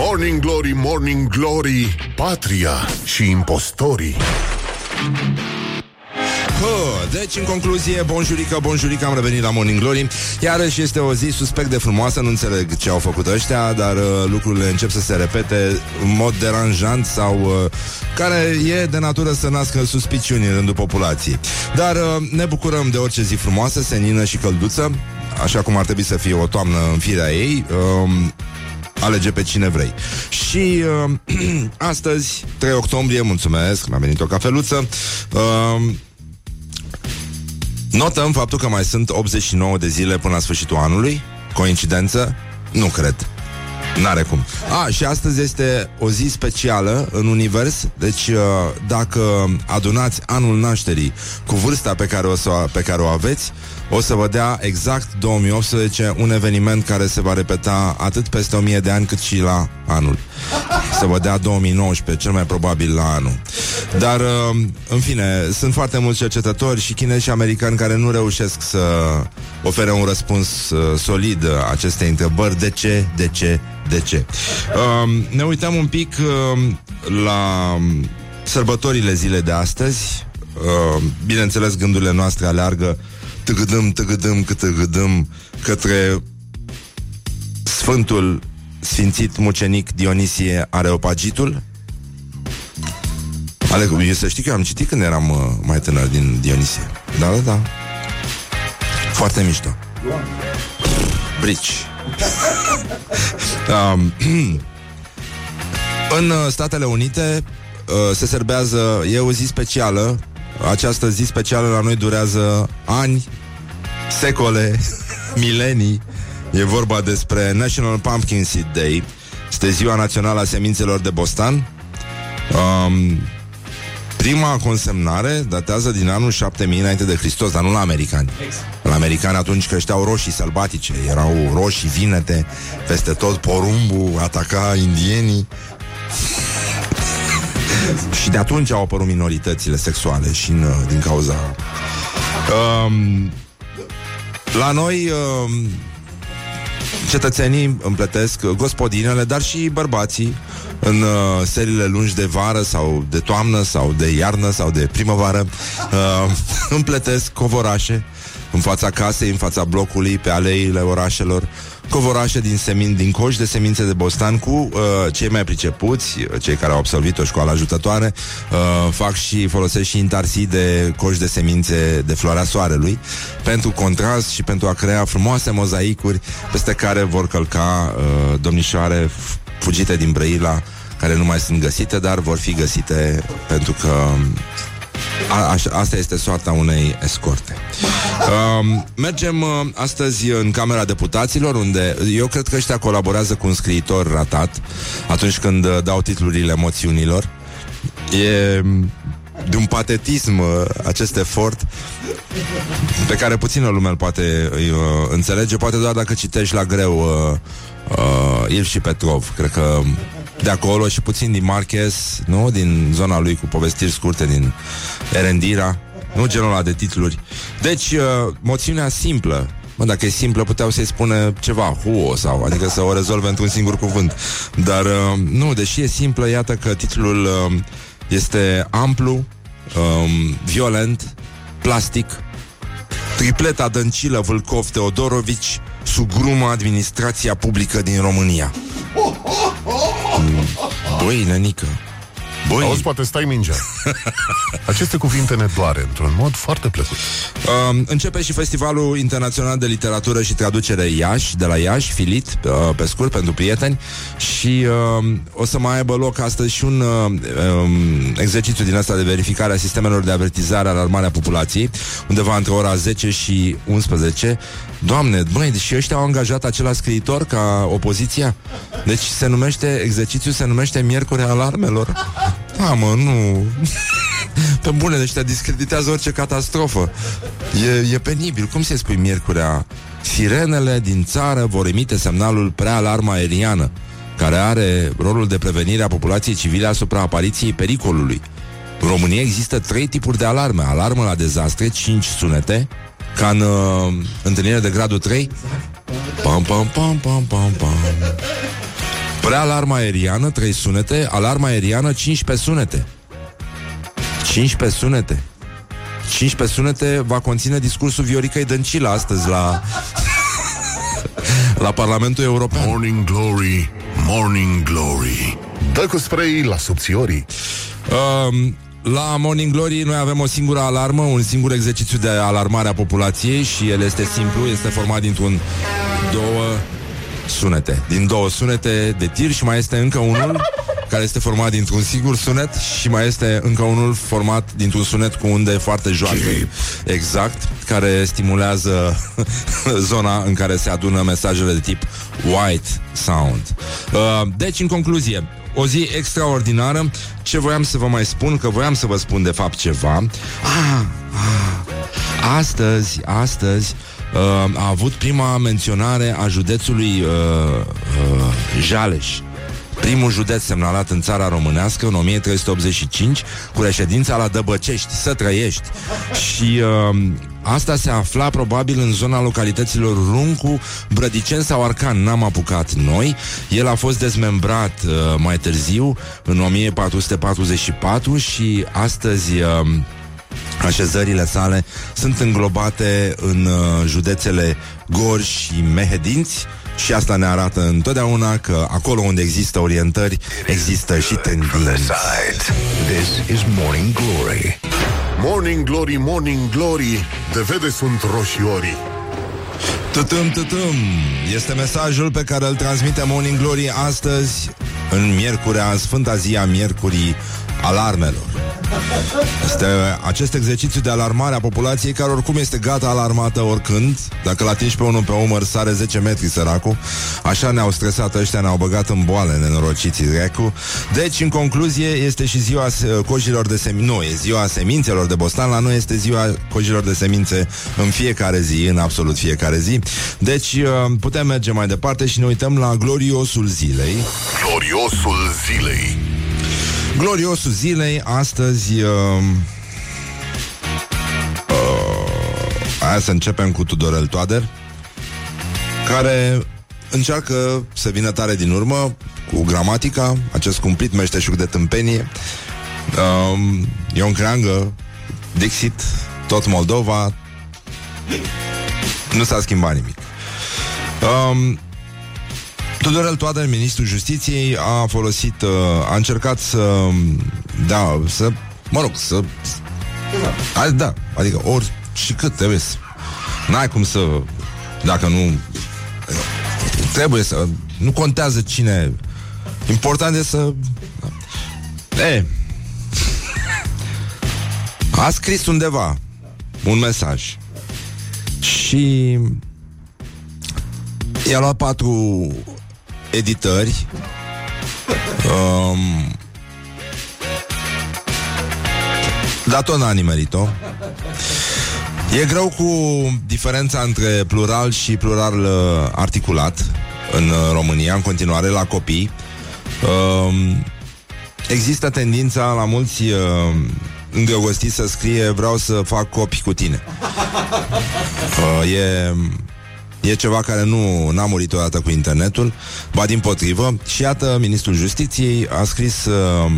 Morning Glory, Morning Glory Patria și impostorii. Hă, deci, în concluzie, bonjurică, bonjurică, am revenit la Morning Glory. Iarăși este o zi suspect de frumoasă Nu înțeleg ce au făcut ăștia Dar uh, lucrurile încep să se repete În mod deranjant sau uh, Care e de natură să nască suspiciuni în rândul populației. Dar uh, ne bucurăm de orice zi frumoasă Senină și călduță Așa cum ar trebui să fie o toamnă în firea ei. Uh, alege pe cine vrei. Și uh, astăzi, 3 octombrie, mulțumesc, mi-a venit o cafeluță. Uh, notăm faptul că mai sunt 89 de zile până la sfârșitul anului. Coincidență? Nu cred. N-are cum. A, și astăzi este o zi specială în univers, deci uh, dacă adunați anul nașterii cu vârsta pe care o, să, pe care o aveți, o să vă dea exact 2018 un eveniment care se va repeta atât peste 1000 de ani cât și la anul. Să vă dea 2019, cel mai probabil la anul. Dar, uh, în fine, sunt foarte mulți cercetători și chinezi și americani care nu reușesc să ofere un răspuns uh, solid acestei întrebări. De ce? De ce? De ce? Uh, ne uităm un pic la sărbătorile zilei de astăzi. Bineînțeles, gândurile noastre aleargă tăgădăm, tăgădăm, că tăgădăm către Sfântul Sfințit Mucenic Dionisie Areopagitul. Ale, eu să știi că am citit când eram uh, mai tânăr din Dionisie. Da, da, da. Foarte mișto. Brici. um, în uh, Statele Unite uh, se serbează, e o zi specială această zi specială la noi durează ani, secole, milenii. E vorba despre National Pumpkin Seed Day. Este ziua națională a semințelor de bostan. Um, prima consemnare datează din anul 7000 înainte de Hristos, dar nu la americani. La americani atunci creșteau roșii sălbatice, erau roșii vinete, peste tot porumbul ataca indienii. și de atunci au apărut minoritățile sexuale și în, din cauza... Um, la noi um, cetățenii împletesc gospodinele, dar și bărbații în uh, seriile lungi de vară sau de toamnă sau de iarnă sau de primăvară. Uh, împletesc covorașe în fața casei, în fața blocului, pe aleile orașelor covorașe din, semin, din coș de semințe de bostan cu uh, cei mai pricepuți, uh, cei care au absolvit o școală ajutătoare, uh, fac și folosesc și intarsii de coș de semințe de floarea soarelui pentru contrast și pentru a crea frumoase mozaicuri peste care vor călca uh, domnișoare fugite din Brăila care nu mai sunt găsite, dar vor fi găsite pentru că a, așa, asta este soarta unei escorte. Um, mergem uh, astăzi în Camera Deputaților, unde eu cred că ăștia colaborează cu un scriitor ratat atunci când uh, dau titlurile moțiunilor. E de un patetism uh, acest efort pe care puțină lume îl poate uh, înțelege, poate doar dacă citești la greu uh, uh, Il și Petrov. Cred că de acolo și puțin din Marquez, nu? Din zona lui cu povestiri scurte din Erendira, nu genul ăla de titluri. Deci, uh, moțiunea simplă, Mă, dacă e simplă, puteau să-i spună ceva, huo, sau, adică să o rezolve într-un singur cuvânt. Dar, uh, nu, deși e simplă, iată că titlul uh, este amplu, um, violent, plastic, tripleta dăncilă Vâlcov Teodorovici, sugrumă administrația publică din România. Băi, nenică Băi. Auzi, poate stai mingea. Aceste cuvinte ne doare într-un mod foarte plăcut. Uh, începe și Festivalul Internațional de Literatură și Traducere Iași, de la Iași, Filit, uh, pe scurt, pentru prieteni. Și uh, o să mai aibă loc astăzi și un uh, um, exercițiu din asta de verificare a sistemelor de avertizare alarmare a populației, undeva între ora 10 și 11. Doamne, băi, și ăștia au angajat acela scriitor ca opoziția? Deci se numește, exercițiul se numește Miercuri Alarmelor. Da, mă, nu... Pe bune, deci te discreditează orice catastrofă. E, e penibil. Cum se spui miercurea? Sirenele din țară vor emite semnalul prealarmă aeriană, care are rolul de prevenire a populației civile asupra apariției pericolului. În România există trei tipuri de alarme. Alarmă la dezastre, 5 sunete, ca în uh, întâlnire de gradul 3. Pam, pam, pam, pam, pam, pam. Prealarma aeriană, 3 sunete, alarma aeriană, 15 sunete. 15 sunete. 15 sunete va conține discursul Vioricăi Dăncilă astăzi la la Parlamentul European. Morning Glory, Morning Glory. Dă cu spray la subțiorii. Um, la Morning Glory noi avem o singură alarmă, un singur exercițiu de alarmare a populației și el este simplu, este format dintr-un două sunete. Din două sunete de tir și mai este încă unul care este format dintr-un singur sunet și mai este încă unul format dintr-un sunet cu unde foarte joase. Exact, care stimulează zona în care se adună mesajele de tip white sound. Uh, deci, în concluzie, o zi extraordinară. Ce voiam să vă mai spun? Că voiam să vă spun de fapt ceva. Ah, ah, astăzi, astăzi uh, a avut prima menționare a județului uh, uh, Jaleș primul județ semnalat în țara românească în 1385 cu reședința la Dăbăcești, să trăiești. Și uh, asta se afla probabil în zona localităților Runcu, Brădicen sau Arcan. N-am apucat noi. El a fost dezmembrat uh, mai târziu, în 1444 și astăzi... Uh, Așezările sale sunt înglobate în uh, județele Gorj și Mehedinți, și asta ne arată întotdeauna că acolo unde există orientări, există și tendințe. This is Morning Glory. Morning Glory, Morning Glory, de vede sunt roșiorii. Tutum, tutum. Este mesajul pe care îl transmite Morning Glory astăzi, în miercurea, Sfânta zi a Miercurii Alarmelor. Este acest exercițiu de alarmare a populației care oricum este gata alarmată oricând. Dacă l atingi pe unul pe umăr, sare 10 metri săracul. Așa ne-au stresat ăștia, ne-au băgat în boale nenorociții drecu. Deci, în concluzie, este și ziua cojilor de semințe. Nu, e ziua semințelor de bostan. La noi este ziua cojilor de semințe în fiecare zi, în absolut fiecare zi. Deci, uh, putem merge mai departe și ne uităm la gloriosul zilei. Gloriosul zilei. Gloriosul zilei, astăzi... Uh, uh, aia să începem cu Tudorel Toader, care încearcă să vină tare din urmă cu gramatica, acest cumplit meșteșug de tâmpenie. Um, Ion Creangă, Dixit, tot Moldova, nu s-a schimbat nimic. Um, Tudorel Toader, ministrul justiției, a folosit, uh, a încercat să, da, să, mă rog, să, a, da, adică ori și cât trebuie să, n-ai cum să, dacă nu, trebuie să, nu contează cine, important e să, e, a scris undeva un mesaj și i-a luat patru editări um, Dar tot n-a nimerit-o E greu cu diferența între plural și plural uh, articulat în uh, România, în continuare, la copii. Uh, există tendința la mulți uh, îndrăgostiți să scrie vreau să fac copii cu tine. Uh, e E ceva care nu n-a murit odată cu internetul, ba din potrivă. Și iată, ministrul justiției a scris uh,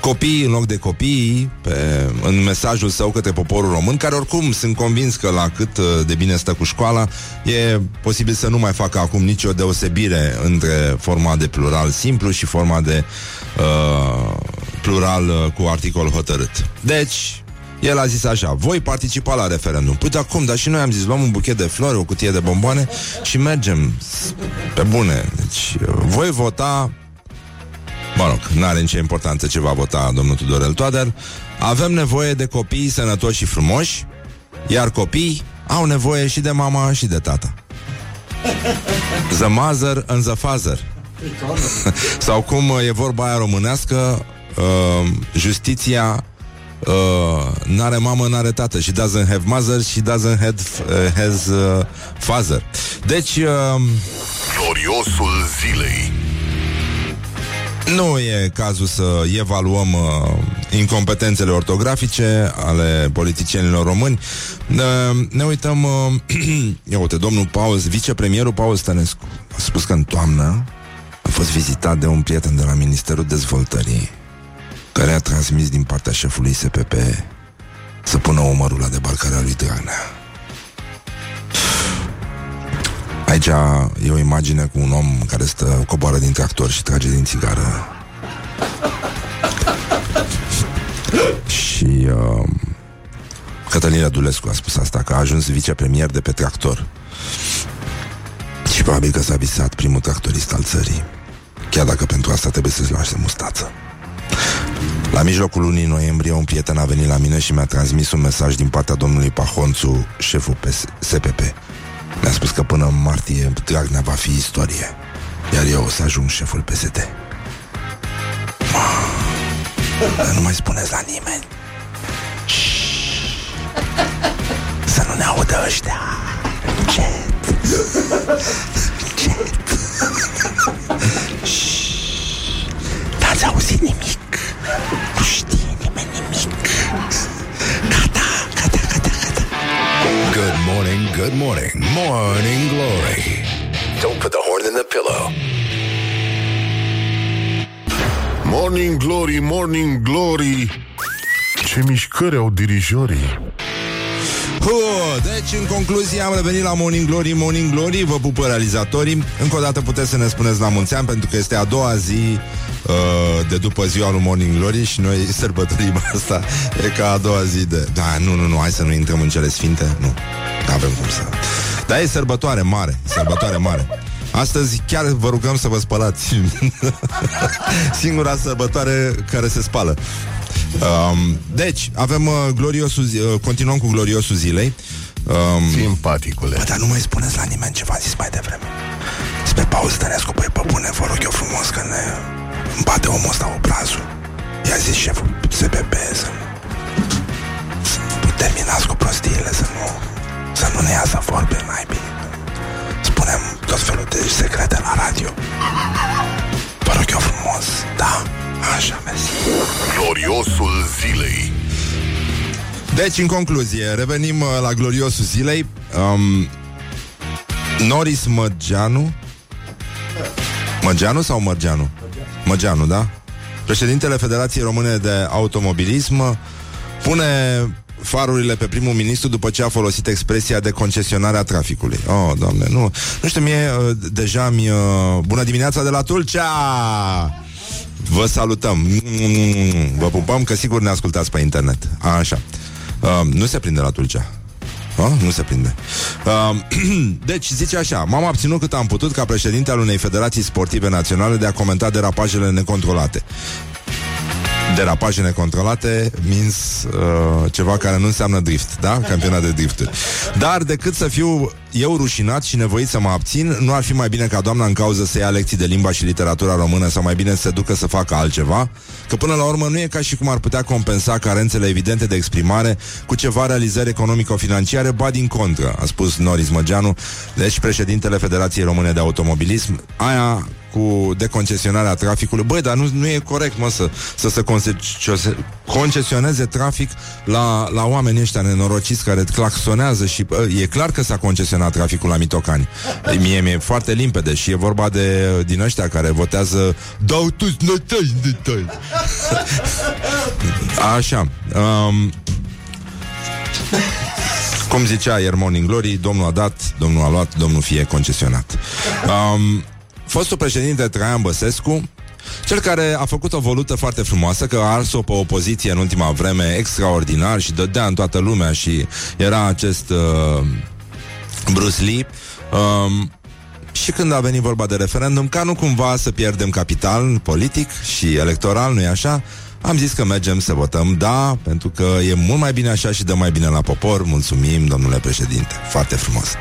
copii în loc de copii pe, în mesajul său către poporul român, care oricum sunt convins că la cât uh, de bine stă cu școala, e posibil să nu mai facă acum nicio deosebire între forma de plural simplu și forma de uh, plural uh, cu articol hotărât. Deci, el a zis așa, voi participa la referendum. Păi, dar cum? Dar și noi am zis, luăm un buchet de flori, o cutie de bomboane și mergem pe bune. Deci, voi vota Mă rog, n-are nicio importanță ce va vota domnul Tudorel Toader. Avem nevoie de copii sănătoși și frumoși, iar copii au nevoie și de mama și de tata. The mother and the father. Sau cum e vorba aia românească, uh, justiția uh, n-are mamă, n-are tată și doesn't have mother și doesn't have, uh, has uh, father. Deci... Uh, Gloriosul zilei nu e cazul să evaluăm uh, incompetențele ortografice ale politicienilor români. Uh, ne uităm, uh, ia uite, domnul Paul, vicepremierul Paul Stănescu a spus că în toamnă fost vizitat de un prieten de la Ministerul Dezvoltării care a transmis din partea șefului SPP să pună omărul la debarcarea lui Dragnea. Aici e o imagine cu un om care stă, coboară din tractor și trage din țigară. și uh, Cătălin Radulescu a spus asta, că a ajuns vicepremier de pe tractor. Și probabil că s-a visat primul tractorist al țării. Chiar dacă pentru asta trebuie să-ți lași mustață. La mijlocul lunii noiembrie, un prieten a venit la mine și mi-a transmis un mesaj din partea domnului Pahonțu, șeful SPP. Mi-a spus că până în martie Dragnea va fi istorie, iar eu o să ajung șeful PSD. Dar nu mai spuneți la nimeni. Să nu ne audă ăștia. Încet. Încet. N-ați auzit nimic. Nu știe nimeni nimic. Gata, gata, gata, gata. Good morning, good morning, morning glory. Don't put the horn in the pillow. Morning glory, morning glory. Ce mișcări au dirijorii. Uh, deci, în concluzie, am revenit la Morning Glory, Morning Glory, vă pupă realizatorii. Încă o dată puteți să ne spuneți la mulți ani, pentru că este a doua zi uh, de după ziua lui Morning Glory și noi sărbătorim asta. E ca a doua zi de... Da, nu, nu, nu, hai să nu intrăm în cele sfinte. Nu, nu avem cum să... Dar e sărbătoare mare, sărbătoare mare. Astăzi chiar vă rugăm să vă spălați. Singura sărbătoare care se spală. Um, deci, avem uh, gloriosul, uh, continuăm cu gloriosul zilei. Um, Simpaticule. Bă, dar nu mai spuneți la nimeni ce v-am zis mai devreme. Spre pauză Tănescu, băi, pe bune, vă rog eu frumos că ne îmi bate omul ăsta obrazul. I-a zis șeful SPP să nu terminați cu prostiile, să nu, să nu ne iasă vorbe mai bine. Spunem tot felul de secrete la radio. Vă rog eu frumos, da? Așa, mersi. Gloriosul zilei. Deci, în concluzie, revenim uh, la gloriosul zilei. Um, Noris Măgeanu Măgeanu sau Mărgeanu? Măgeanu, da? Președintele Federației Române de Automobilism pune farurile pe primul ministru după ce a folosit expresia de concesionare a traficului. Oh, doamne, nu. Nu știu, mie uh, deja mi uh, Bună dimineața de la Tulcea! Vă salutăm. Vă pupăm că sigur ne ascultați pe internet. Așa. Uh, nu se prinde la Tulcea. Uh, nu se prinde. Uh, deci, zice așa, m-am abținut cât am putut ca președinte al unei federații sportive naționale de a comenta derapajele necontrolate derapaje necontrolate means uh, ceva care nu înseamnă drift, da? Campionat de drifturi. Dar decât să fiu eu rușinat și nevoit să mă abțin, nu ar fi mai bine ca doamna în cauză să ia lecții de limba și literatura română sau mai bine să se ducă să facă altceva? Că până la urmă nu e ca și cum ar putea compensa carențele evidente de exprimare cu ceva realizări economico-financiare, ba din contră, a spus Noris Măgeanu, deci președintele Federației Române de Automobilism. Aia cu deconcesionarea traficului. Băi, dar nu, nu e corect, mă, să, să se concesioneze trafic la, la oamenii ăștia nenorociți care claxonează și bă, e clar că s-a concesionat traficul la Mitocani. E, mie mi-e foarte limpede și e vorba de din ăștia care votează dau tu nătăși, nătăși. Așa. Um, cum zicea ieri Morning Glory, domnul a dat, domnul a luat, domnul fie concesionat. Um, fostul președinte Traian Băsescu, cel care a făcut o volută foarte frumoasă, că a ars-o pe opoziție în ultima vreme extraordinar și dădea în toată lumea și era acest uh, Bruce Lee. Um, și când a venit vorba de referendum, ca nu cumva să pierdem capital politic și electoral, nu-i așa? Am zis că mergem să votăm da, pentru că e mult mai bine așa și dă mai bine la popor. Mulțumim, domnule președinte. Foarte frumos.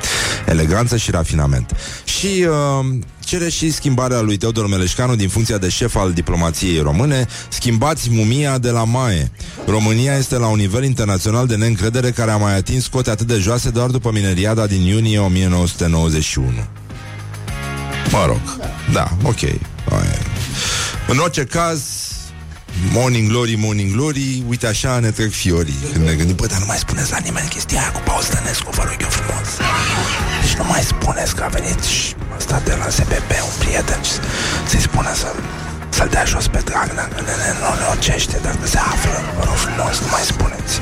Eleganță și rafinament. Și uh, cere și schimbarea lui Teodor Meleșcanu din funcția de șef al diplomației române. Schimbați mumia de la Maie. România este la un nivel internațional de neîncredere care a mai atins cote atât de joase doar după mineriada din iunie 1991. Mă rog, da, ok. În orice caz, Morning glory, morning glory. Uite așa ne trec fiorii. Când ne gândim, bă, dar nu mai spuneți la nimeni chestia aia Cu Paul Stănescu, vă rog eu frumos. Deci nu mai spuneți că a venit Și ăsta de la SBB, un prieten Să-i spună să să-l dea jos pe Dragnea Că ne nenorocește dacă se află Vă rog frumos, nu mai spuneți.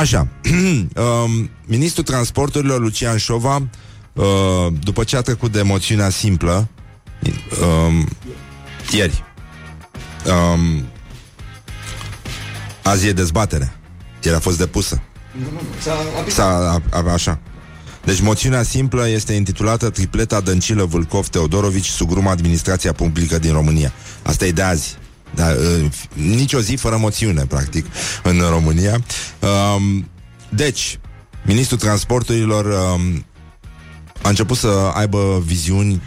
Așa um, Ministrul Transporturilor Lucian Șova uh, După ce a trecut de moțiunea simplă um, Ieri um, Azi e dezbatere Ieri a fost depusă S-a, a, a, așa deci moțiunea simplă este intitulată Tripleta Dăncilă Vâlcov Teodorovici Sugrum Administrația Publică din România. Asta e de azi. Da, uh, nici o zi fără moțiune, practic, în România. Um, deci, Ministrul Transporturilor um, a început să aibă viziuni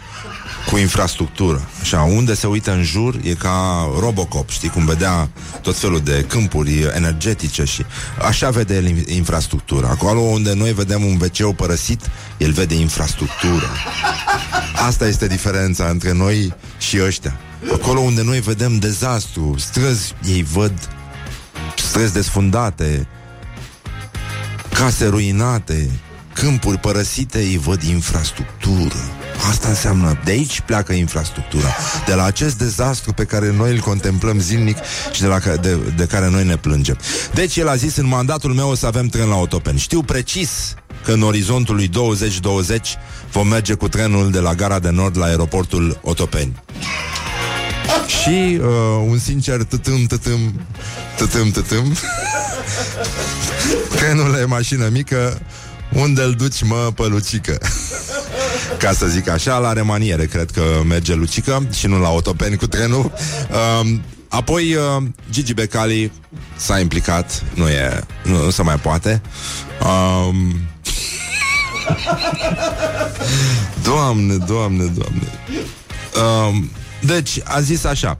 cu infrastructură. Așa, unde se uită în jur e ca Robocop, știi, cum vedea tot felul de câmpuri energetice și așa vede el infrastructura. Acolo unde noi vedem un wc părăsit, el vede infrastructură. Asta este diferența între noi și ăștia. Acolo unde noi vedem dezastru, străzi, ei văd străzi desfundate, case ruinate, câmpuri părăsite, ei văd infrastructură. Asta înseamnă, de aici pleacă infrastructura, de la acest dezastru pe care noi îl contemplăm zilnic și de, la, de, de care noi ne plângem. Deci el a zis, în mandatul meu o să avem tren la Otopeni. Știu precis că în orizontul lui 2020 vom merge cu trenul de la Gara de Nord la aeroportul Otopeni. Și uh, un sincer tătâm, tătâm, tătâm, tătâm Trenul e mașină mică Unde îl duci, mă, pălucică Ca să zic așa, la remaniere Cred că merge Lucică Și nu la Otopeni cu trenul. Uh, Apoi uh, Gigi Becali S-a implicat Nu e, nu, nu se mai poate. Um, Doamne, doamne, doamne. Um, Deci a zis așa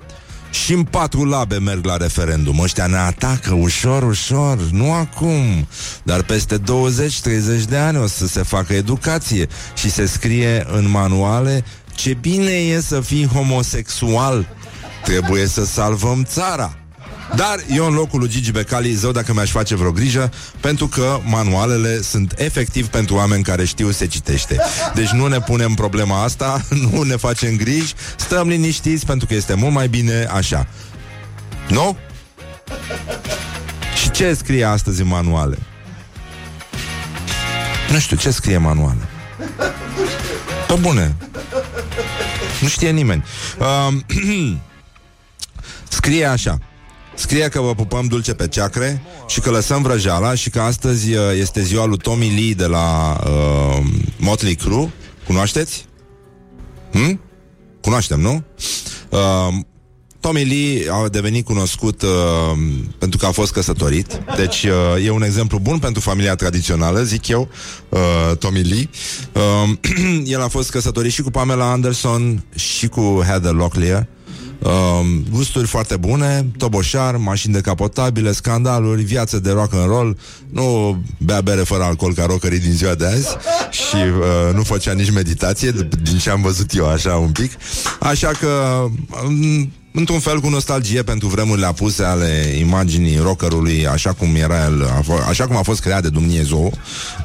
și în patru labe merg la referendum. Ăștia ne atacă ușor, ușor, nu acum, dar peste 20-30 de ani o să se facă educație și se scrie în manuale ce bine e să fii homosexual. Trebuie să salvăm țara. Dar eu în locul lui Gigi Becali Zău dacă mi-aș face vreo grijă Pentru că manualele sunt efectiv Pentru oameni care știu se citește Deci nu ne punem problema asta Nu ne facem griji Stăm liniștiți pentru că este mult mai bine așa Nu? Și ce scrie astăzi în manuale? Nu știu, ce scrie manuale? Pe bune Nu știe nimeni uh, Scrie așa Scrie că vă pupăm dulce pe ceacre și că lăsăm vrăjeala și că astăzi uh, este ziua lui Tommy Lee de la uh, Motley Crue. Cunoașteți? Hm? Cunoaștem, nu? Uh, Tommy Lee a devenit cunoscut uh, pentru că a fost căsătorit. Deci uh, e un exemplu bun pentru familia tradițională, zic eu, uh, Tommy Lee. Uh, el a fost căsătorit și cu Pamela Anderson și cu Heather Locklear. Uh, gusturi foarte bune, toboșar, mașini decapotabile, scandaluri, viață de rock and roll, nu bea bere fără alcool ca rockerii din ziua de azi și uh, nu făcea nici meditație, din ce am văzut eu așa un pic. Așa că um, într-un fel cu nostalgie pentru vremurile apuse ale imaginii rockerului așa cum era el, a așa cum a fost creat de Dumnezeu,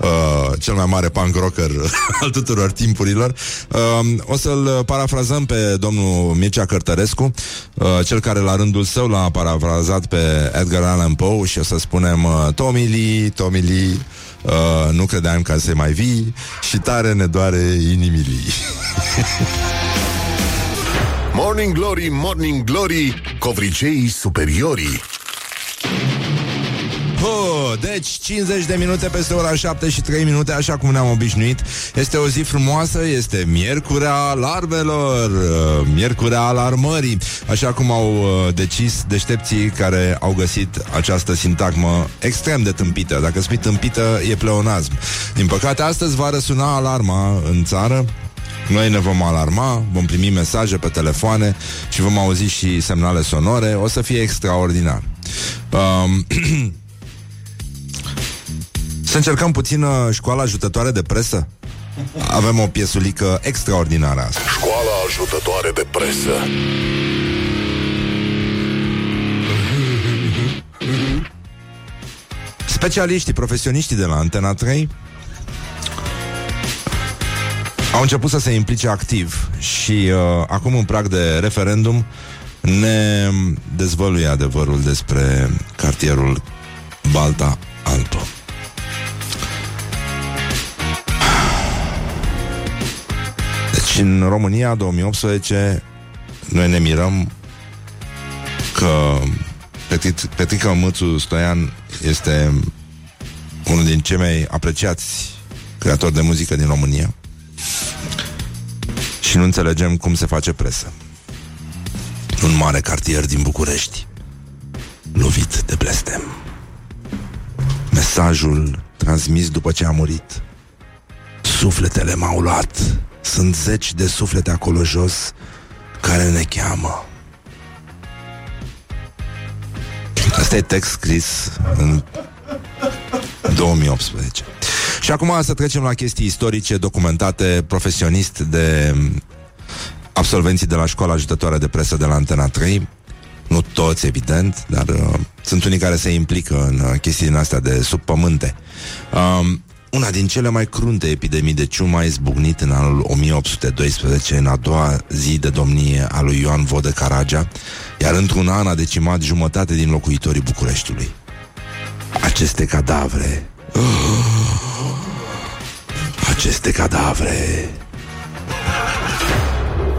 uh, cel mai mare punk rocker al tuturor timpurilor. Uh, o să-l parafrazăm pe domnul Mircea Cărtărescu, uh, cel care la rândul său l-a parafrazat pe Edgar Allan Poe și o să spunem uh, Tommy Lee, Tommy Lee, uh, nu credeam că se mai vii și tare ne doare inimilii. Morning Glory, Morning Glory, covriceii superiorii. Oh, deci 50 de minute peste ora 7 și 3 minute, așa cum ne-am obișnuit. Este o zi frumoasă, este Miercurea Larvelor, uh, Miercurea Alarmării, așa cum au uh, decis deștepții care au găsit această sintagmă extrem de tâmpită. Dacă spui tâmpită, e pleonazm. Din păcate, astăzi va răsuna alarma în țară, noi ne vom alarma, vom primi mesaje pe telefoane și vom auzi și semnale sonore. O să fie extraordinar. Um, să încercăm puțină uh, școala ajutătoare de presă? Avem o piesulică extraordinară asta. Școala ajutătoare de presă. Specialiștii, profesioniștii de la Antena 3 au început să se implice activ și uh, acum în prag de referendum ne dezvăluie adevărul despre cartierul Balta Alto. Deci în România 2018 noi ne mirăm că Petit, Petrica Mățu Stoian este unul din cei mai apreciați creatori de muzică din România și nu înțelegem cum se face presă. Un mare cartier din București, lovit de blestem. Mesajul transmis după ce a murit. Sufletele m-au luat. Sunt zeci de suflete acolo jos care ne cheamă. Asta e text scris în 2018. Și acum să trecem la chestii istorice documentate profesionist de absolvenții de la școala ajutătoare de presă de la Antena 3. Nu toți, evident, dar uh, sunt unii care se implică în uh, chestii din astea de sub pământe. Uh, una din cele mai crunte epidemii de ciumă a izbucnit în anul 1812, în a doua zi de domnie a lui Ioan Vodă Caragea, iar într-un an a decimat jumătate din locuitorii Bucureștiului. Aceste cadavre... Oh, aceste cadavre...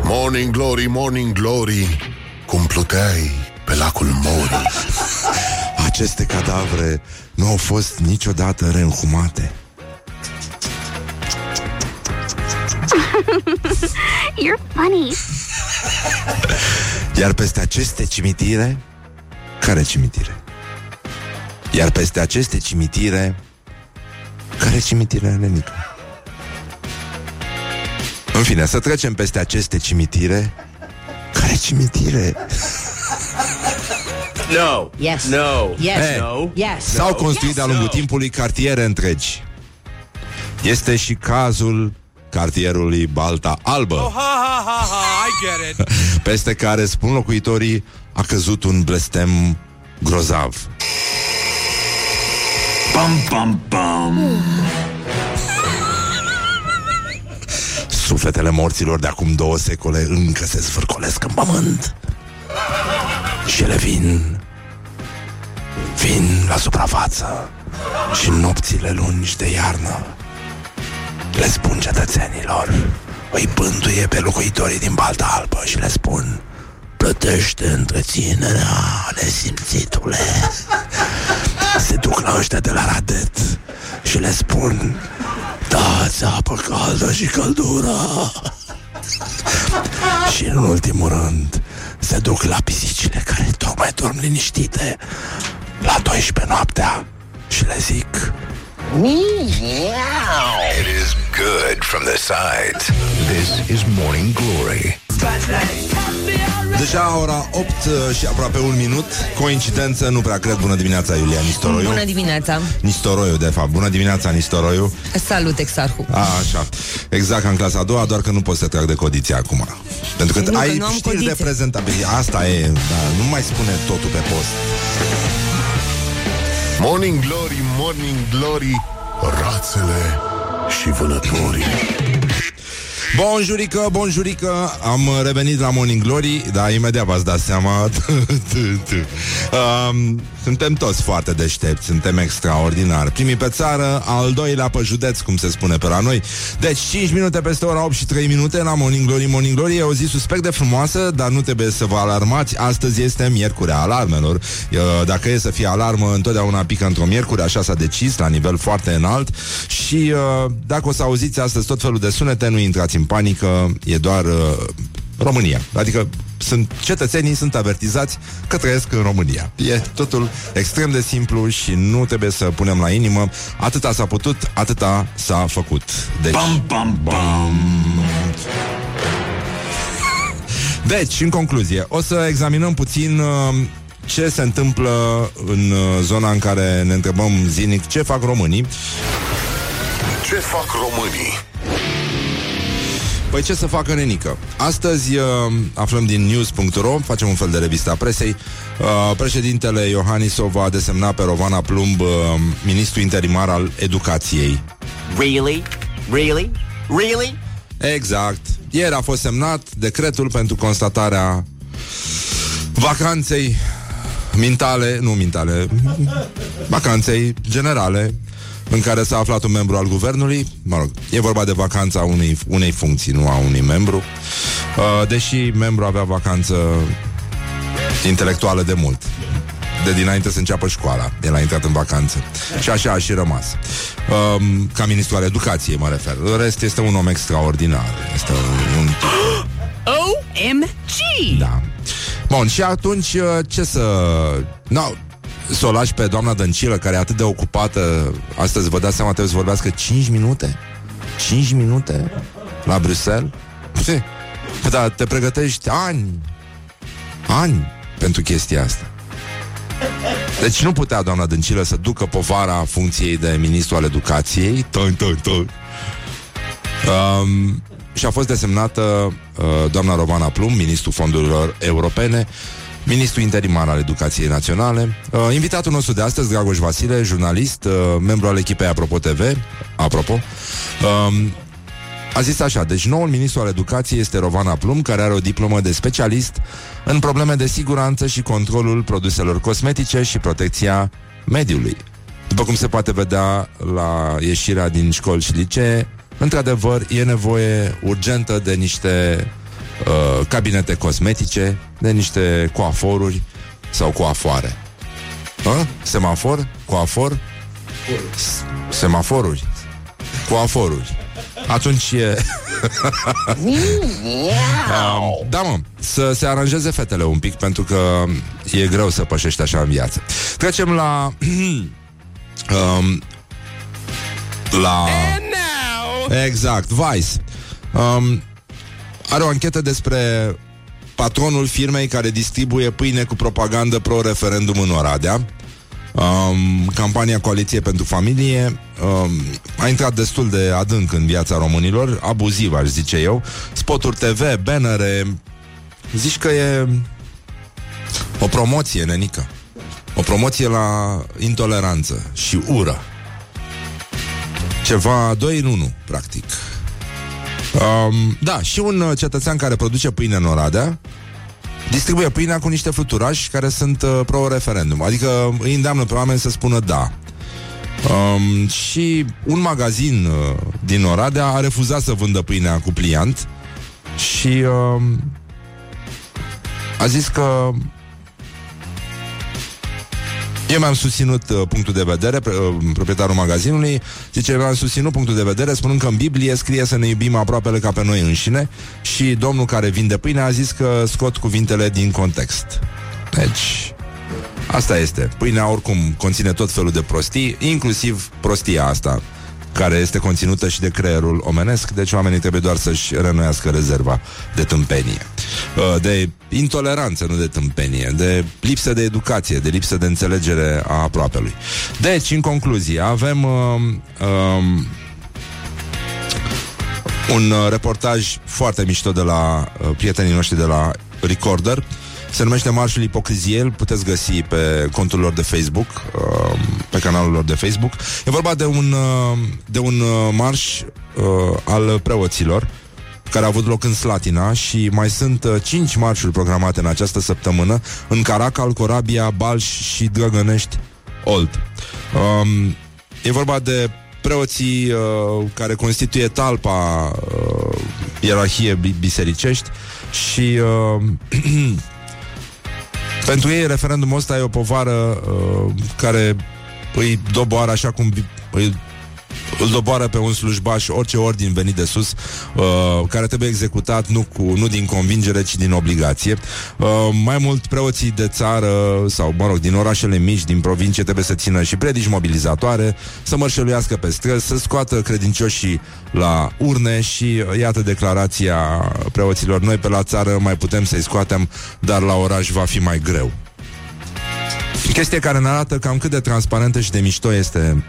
Morning Glory, Morning Glory, cum pluteai pe lacul Mori. Aceste cadavre nu au fost niciodată reînhumate. You're funny. Iar peste aceste cimitire Care cimitire? Iar peste aceste cimitire Care cimitire, Lenică? În fine, să trecem peste aceste cimitire Care cimitire? No. Yes. No. Yes. Hey. No. Yes. S-au construit yes. de-a lungul no. timpului cartiere întregi. Este și cazul cartierului Balta Albă. Oh, ha, ha, ha, ha, I get it. Peste care, spun locuitorii, a căzut un blestem grozav. Pam, pam, pam. Sufletele morților de acum două secole încă se zvârcolesc în pământ. Și ele vin, vin la suprafață și în nopțile lungi de iarnă le spun cetățenilor, îi bântuie pe locuitorii din Balta Albă și le spun plătește întreținerea, nesimțitule. Se duc la ăștia de la Radet și le spun dați apă caldă și căldură. și în ultimul rând se duc la pisicile care tocmai dorm liniștite la 12 noaptea și le zic It is good from the sides. This is Morning Glory. Deja ora 8 uh, și aproape un minut. Coincidență, nu prea cred. Bună dimineața, Iulia Nistoroiu. Bună dimineața. Nistoroiu, de fapt. Bună dimineața, Nistoroiu. Salut, Exarhu. A, Așa, exact ca în clasa a doua Doar că nu poți să trag de codiție acum. Pentru că nu, ai că știri de prezentabilitate. Asta e, da, nu mai spune totul pe post Morning Glory, Morning Glory, rațele și vânătorii. Bonjurică, bonjurică Am revenit la Morning Glory Dar imediat v-ați dat seama. Um, Suntem toți foarte deștepți Suntem extraordinari. Primii pe țară, al doilea pe județ Cum se spune pe la noi. Deci 5 minute peste ora 8 și 3 minute La Morning Glory, Morning Glory E o zi suspect de frumoasă Dar nu trebuie să vă alarmați. Astăzi este miercurea alarmelor. Dacă e să fie alarmă Întotdeauna pică într-o miercuri Așa s-a decis la nivel foarte înalt. Și uh, dacă o să auziți astăzi tot felul de sunete Nu intrați în panică E doar uh, România. Adică sunt, cetățenii sunt avertizați că trăiesc în România. E totul extrem de simplu și nu trebuie să punem la inimă. Atâta s-a putut, atâta s-a făcut. Deci... Bam, bam, bam. Deci, în concluzie, o să examinăm puțin uh, ce se întâmplă în uh, zona în care ne întrebăm zilnic ce fac românii. Ce fac românii? Păi ce să facă nenică? Astăzi uh, aflăm din news.ro, facem un fel de revista presei. Uh, președintele Iohannisov va desemna pe Rovana Plumb uh, ministru interimar al educației. Really? Really? Really? Exact. Ieri a fost semnat decretul pentru constatarea vacanței mintale, nu mintale, vacanței generale în care s-a aflat un membru al guvernului. Mă rog, e vorba de vacanța unei, unei funcții, nu a unui membru. Uh, deși membru avea vacanță intelectuală de mult. De dinainte să înceapă școala. El a intrat în vacanță. Și așa a și rămas. Um, ca ministru al educației, mă refer. În rest, este un om extraordinar. Este un... un... OMG! Da. Bun, și atunci uh, ce să... No, să o lași pe doamna Dăncilă, care e atât de ocupată, astăzi vă dați seama, trebuie să vorbească 5 minute? 5 minute la Bruxelles? Da, te pregătești ani, ani pentru chestia asta. Deci nu putea doamna Dăncilă să ducă povara funcției de ministru al educației. Tă, tă, tă. Um, și a fost desemnată uh, doamna Rovana Plum, ministrul fondurilor europene, ministru interimar al Educației Naționale. Uh, invitatul nostru de astăzi, Dragoș Vasile, jurnalist, uh, membru al echipei Apropo TV, apropo, uh, a zis așa, deci noul ministru al educației este Rovana Plum, care are o diplomă de specialist în probleme de siguranță și controlul produselor cosmetice și protecția mediului. După cum se poate vedea la ieșirea din școli și licee, într-adevăr, e nevoie urgentă de niște uh, cabinete cosmetice, de niște coaforuri sau coafoare. Uh? Semafor? Coafor? Semaforuri. Coaforuri. Atunci e... um, da, mă, să se aranjeze fetele un pic, pentru că e greu să pășești așa în viață. Trecem la... um, la... Exact, Vice. Um, are o anchetă despre patronul firmei care distribuie pâine cu propagandă pro-referendum în Oradea. Um, campania Coaliție pentru Familie um, a intrat destul de adânc în viața românilor, abuziv, aș zice eu. Spoturi TV, bannere. Zici că e o promoție, nenică. O promoție la intoleranță și ură. Ceva doi în unu, practic. Um, da, și un uh, cetățean care produce pâine în Oradea distribuie pâinea cu niște fluturași care sunt uh, pro-referendum. Adică îi îndeamnă pe oameni să spună da. Um, și un magazin uh, din Oradea a refuzat să vândă pâinea cu pliant și uh, a zis că eu mi-am susținut uh, punctul de vedere, uh, proprietarul magazinului, zice, mi-am susținut punctul de vedere, spunând că în Biblie scrie să ne iubim aproapele ca pe noi înșine și domnul care vinde pâine a zis că scot cuvintele din context. Deci, asta este. Pâinea oricum conține tot felul de prostii, inclusiv prostia asta care este conținută și de creierul omenesc, deci oamenii trebuie doar să-și renoiască rezerva de tâmpenie. Uh, de intoleranță, nu de tâmpenie, de lipsă de educație, de lipsă de înțelegere a aproapelui. Deci, în concluzie, avem um, um, un reportaj foarte mișto de la uh, prietenii noștri de la Recorder, se numește Marșul Ipocriziei, îl puteți găsi pe contul lor de Facebook, uh, pe canalul lor de Facebook. E vorba de un, uh, de un uh, marș al preoților care a avut loc în Slatina și mai sunt uh, cinci marșuri programate în această săptămână în Caracal, Corabia, Balș și Drăgănești Old. Um, e vorba de preoții uh, care constituie talpa uh, ierarhie bisericești și uh, Pentru ei referendumul ăsta e o povară uh, care îi doboară așa cum îi îl doboară pe un slujbaș orice ordin venit de sus, uh, care trebuie executat nu, cu, nu din convingere, ci din obligație. Uh, mai mult preoții de țară sau, mă rog, din orașele mici, din provincie, trebuie să țină și predici mobilizatoare, să mărșăluiască pe străzi, să scoată credincioșii la urne și uh, iată declarația preoților. Noi pe la țară mai putem să-i scoatem, dar la oraș va fi mai greu. Chestie care ne arată cam cât de transparentă și de mișto este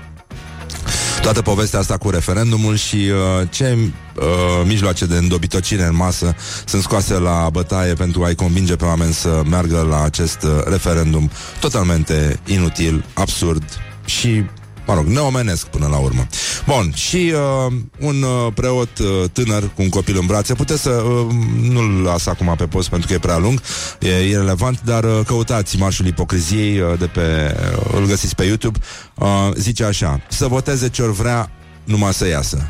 toată povestea asta cu referendumul și uh, ce uh, mijloace de îndobitocire în masă sunt scoase la bătaie pentru a-i convinge pe oameni să meargă la acest uh, referendum totalmente inutil, absurd și mă rog, neomenesc până la urmă. Bun, și uh, un uh, preot uh, tânăr cu un copil în brațe, puteți să uh, nu-l las acum pe post pentru că e prea lung, e irrelevant, dar uh, căutați Marșul Ipocriziei uh, de pe, uh, îl găsiți pe YouTube, uh, zice așa, să voteze ce ori vrea, numai să iasă.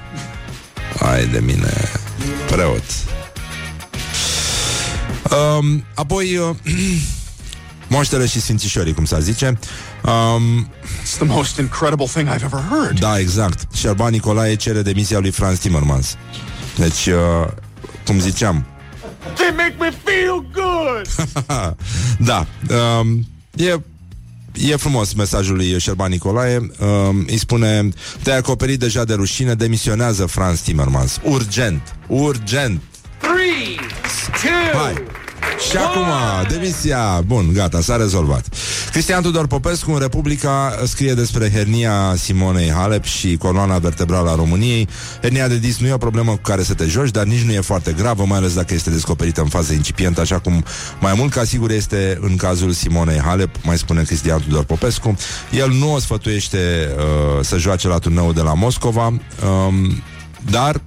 Ai de mine, preot. Um, apoi, uh, moștele și sfințișorii, cum s-ar zice, Um, It's the most incredible thing I've ever heard. Da, exact. Șerban Nicolae cere demisia lui Franz Timmermans. Deci, uh, cum ziceam... They make me feel good! da, um, e E frumos mesajul lui Șerban Nicolae um, Îi spune Te-ai acoperit deja de rușine Demisionează Franz Timmermans Urgent, urgent Three, two, Hai și acum, demisia, bun, gata, s-a rezolvat. Cristian Tudor Popescu în Republica scrie despre hernia Simonei Halep și coloana vertebrală a României. Hernia de disc nu e o problemă cu care să te joci, dar nici nu e foarte gravă, mai ales dacă este descoperită în fază incipientă, așa cum mai mult ca sigur este în cazul Simonei Halep, mai spune Cristian Tudor Popescu. El nu o sfătuiește uh, să joace la turneul de la Moscova, um, dar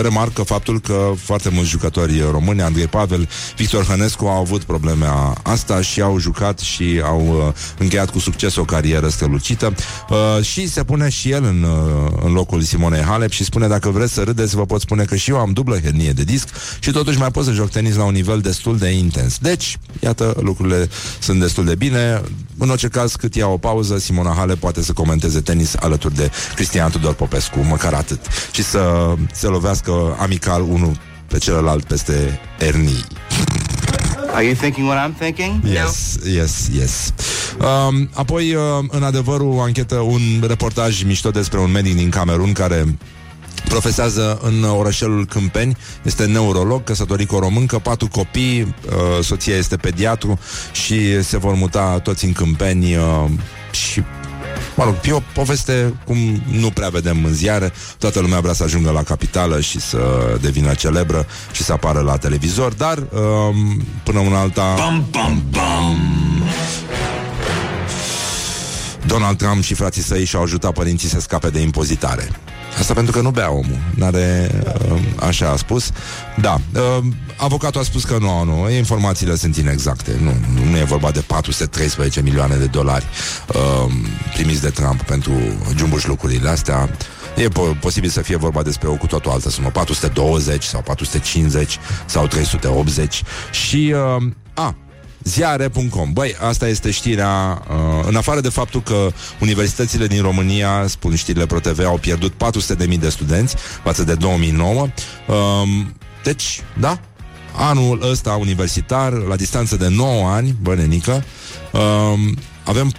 remarcă faptul că foarte mulți jucători români, Andrei Pavel, Victor Hănescu, au avut problema asta și au jucat și au uh, încheiat cu succes o carieră strălucită uh, și se pune și el în, uh, în locul Simonei Halep și spune dacă vreți să râdeți, vă pot spune că și eu am dublă hernie de disc și totuși mai pot să joc tenis la un nivel destul de intens. Deci, iată, lucrurile sunt destul de bine. În orice caz, cât ia o pauză, Simona Halep poate să comenteze tenis alături de Cristian Tudor Popescu, măcar atât. Și să se lovească lovească amical unul pe celălalt peste ernii. Are you thinking what I'm thinking? Yes, no. yes, yes. Um, apoi, uh, în adevărul, o anchetă, un reportaj mișto despre un medic din Camerun care profesează în orășelul Câmpeni, este neurolog, căsătorit cu o româncă, patru copii, uh, soția este pediatru și se vor muta toți în Câmpeni uh, și Mă rog, e o poveste cum nu prea vedem în ziare. Toată lumea vrea să ajungă la capitală și să devină celebră și să apară la televizor, dar um, până una alta... Bam, bam, bam. Donald Trump și frații săi și-au ajutat părinții să scape de impozitare. Asta pentru că nu bea omul. N-are, uh, așa a spus. Da. Uh, avocatul a spus că nu, nu, informațiile sunt inexacte. Nu, nu e vorba de 413 milioane de dolari uh, primiți de Trump pentru jumbuș lucrurile astea. E po- posibil să fie vorba despre o cu totul altă sumă, 420 sau 450 sau 380 și uh, a, Ziare.com Băi, asta este știrea uh, În afară de faptul că universitățile din România Spun știrile ProTV Au pierdut 400.000 de studenți Față de 2009 uh, um, Deci, da, anul ăsta universitar, la distanță de 9 ani, bănenică, uh, avem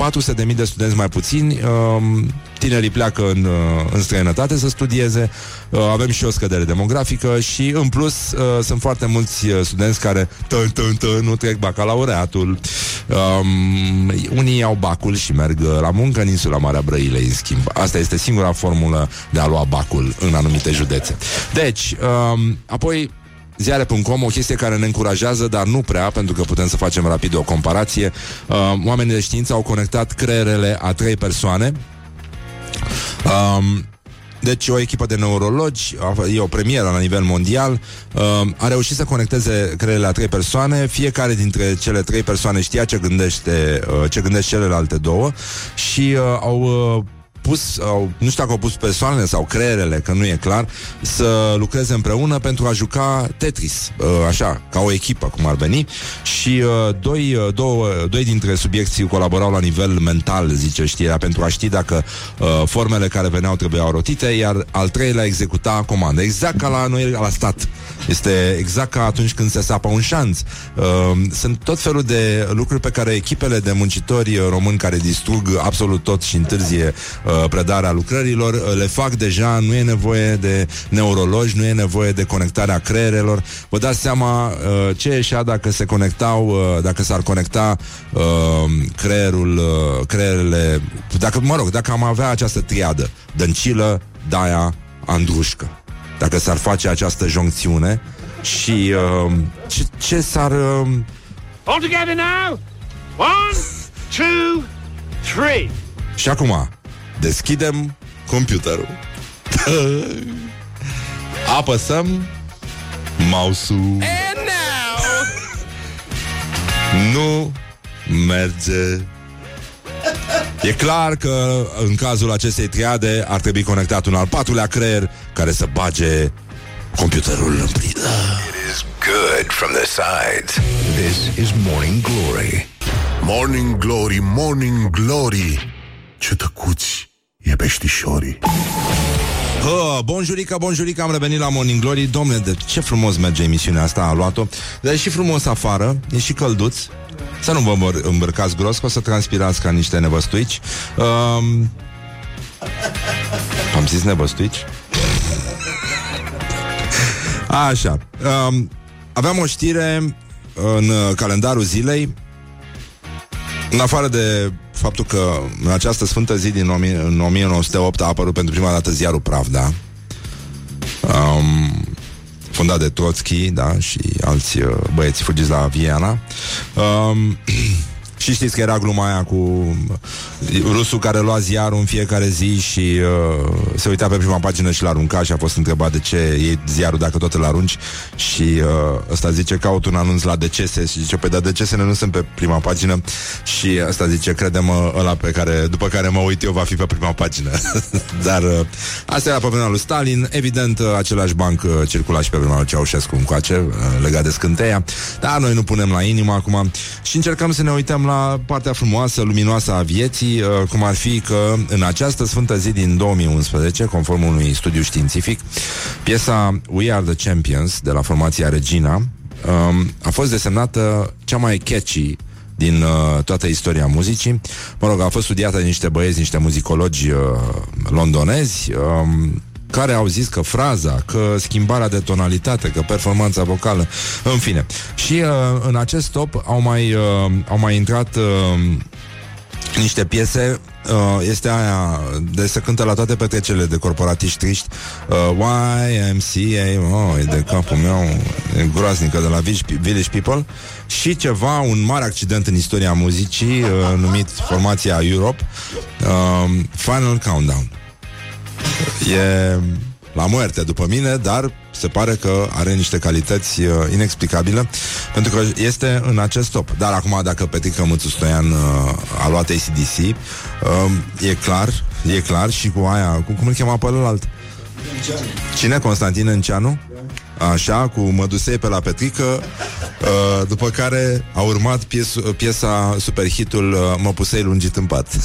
400.000 de studenți mai puțini, uh, tinerii pleacă în, uh, în străinătate să studieze, uh, avem și o scădere demografică și, în plus, uh, sunt foarte mulți uh, studenți care tân, tân, tân, nu trec bacalaureatul. Um, unii au bacul și merg uh, la muncă în insula Marea Brăilei, în schimb. Asta este singura formulă de a lua bacul în anumite județe. Deci, um, apoi Ziare.com, o chestie care ne încurajează, dar nu prea, pentru că putem să facem rapid o comparație. Uh, oamenii de știință au conectat creierele a trei persoane. Um, deci o echipă de neurologi, e o premieră la nivel mondial, uh, a reușit să conecteze creierele a trei persoane, fiecare dintre cele trei persoane știa ce gândește, uh, ce gândesc celelalte două și uh, au uh, pus, au, nu știu dacă au pus persoanele sau creierele, că nu e clar, să lucreze împreună pentru a juca Tetris, uh, așa, ca o echipă, cum ar veni. Și uh, doi, uh, două, doi dintre subiecții colaborau la nivel mental, zice știrea, pentru a ști dacă formele care veneau trebuiau rotite, iar al treilea executa comandă. Exact ca la noi, la stat. Este exact ca atunci când se sapă un șanț. Sunt tot felul de lucruri pe care echipele de muncitori români care distrug absolut tot și întârzie uh, predarea lucrărilor, uh, le fac deja, nu e nevoie de neurologi, nu e nevoie de conectarea creierelor. Vă dați seama uh, ce ieșea dacă se conectau, uh, dacă s-ar conecta uh, creierul, uh, creierele, dacă, mă rog, dacă am avea această triadă, dăncilă, daia, andrușcă. Dacă s-ar face această joncțiune și uh, ce, ce s-ar... Uh, All together now. One, two, three. și acum, deschidem computerul. Apăsăm mouse-ul. Nu merge. E clar că în cazul acestei triade ar trebui conectat un al patrulea creier care să bage computerul în priză. It is good from the sides. This is Morning Glory. Morning Glory, Morning Glory. Ce tăcuți e peștișorii. Hă, bonjurica, bonjurica, am revenit la Morning Glory. Domne, de ce frumos merge emisiunea asta, a luat-o? Dar e și frumos afară, e și călduț. Să nu vă îmbăr- îmbrăcați gros, că o să transpirați ca niște nevăstuici. Um, Am zis nevăstuici? Așa. Um, Aveam o știre în uh, calendarul zilei în afară de faptul că în această sfântă zi din 1000 în 1908 a apărut pentru prima dată ziarul Pravda, um, fondat de Trotsky, da, și alți uh, băieți fugiți la Viena. Um, și știți că era gluma aia cu uh, rusul care lua ziarul în fiecare zi și uh, se uita pe prima pagină și l-arunca și a fost întrebat de ce e ziarul dacă tot îl arunci. Și uh, ăsta zice caut un anunț la decese. Și zice, păi dar decesele nu sunt pe prima pagină. Și ăsta zice, crede-mă, ăla pe care, după care mă uit eu va fi pe prima pagină. dar uh, asta era pe vremea lui Stalin, evident uh, același banc uh, circula și pe vremea lui Ceaușescu încoace, uh, legat de scânteia, dar noi nu punem la inimă acum și încercăm să ne uităm la partea frumoasă, luminoasă a vieții, uh, cum ar fi că în această sfântă zi din 2011, conform unui studiu științific, piesa We Are the Champions de la formația Regina um, a fost desemnată cea mai catchy din uh, toată istoria muzicii. Mă rog, a fost studiată de niște băieți, niște muzicologi uh, londonezi, um, care au zis că fraza, că schimbarea de tonalitate, că performanța vocală, în fine. Și uh, în acest top au mai, uh, au mai intrat uh, niște piese uh, este aia de se cântă la toate petrecerile de corporatiști triști uh, YMCA oh, e de capul meu e groaznică de la Village, Village People și ceva, un mare accident în istoria muzicii uh, numit formația Europe uh, Final Countdown e la moarte după mine, dar se pare că are niște calități uh, inexplicabile, pentru că este în acest top. Dar acum, dacă Petrica Mățu Stoian uh, a luat ACDC, uh, e clar, e clar și cu aia, cu, cum îl chema pe ălalt? Cine? Constantin Înceanu? Așa, cu Mădusei pe la Petrică uh, După care a urmat pies, piesa superhitul uh, Mă pusei lungit în pat.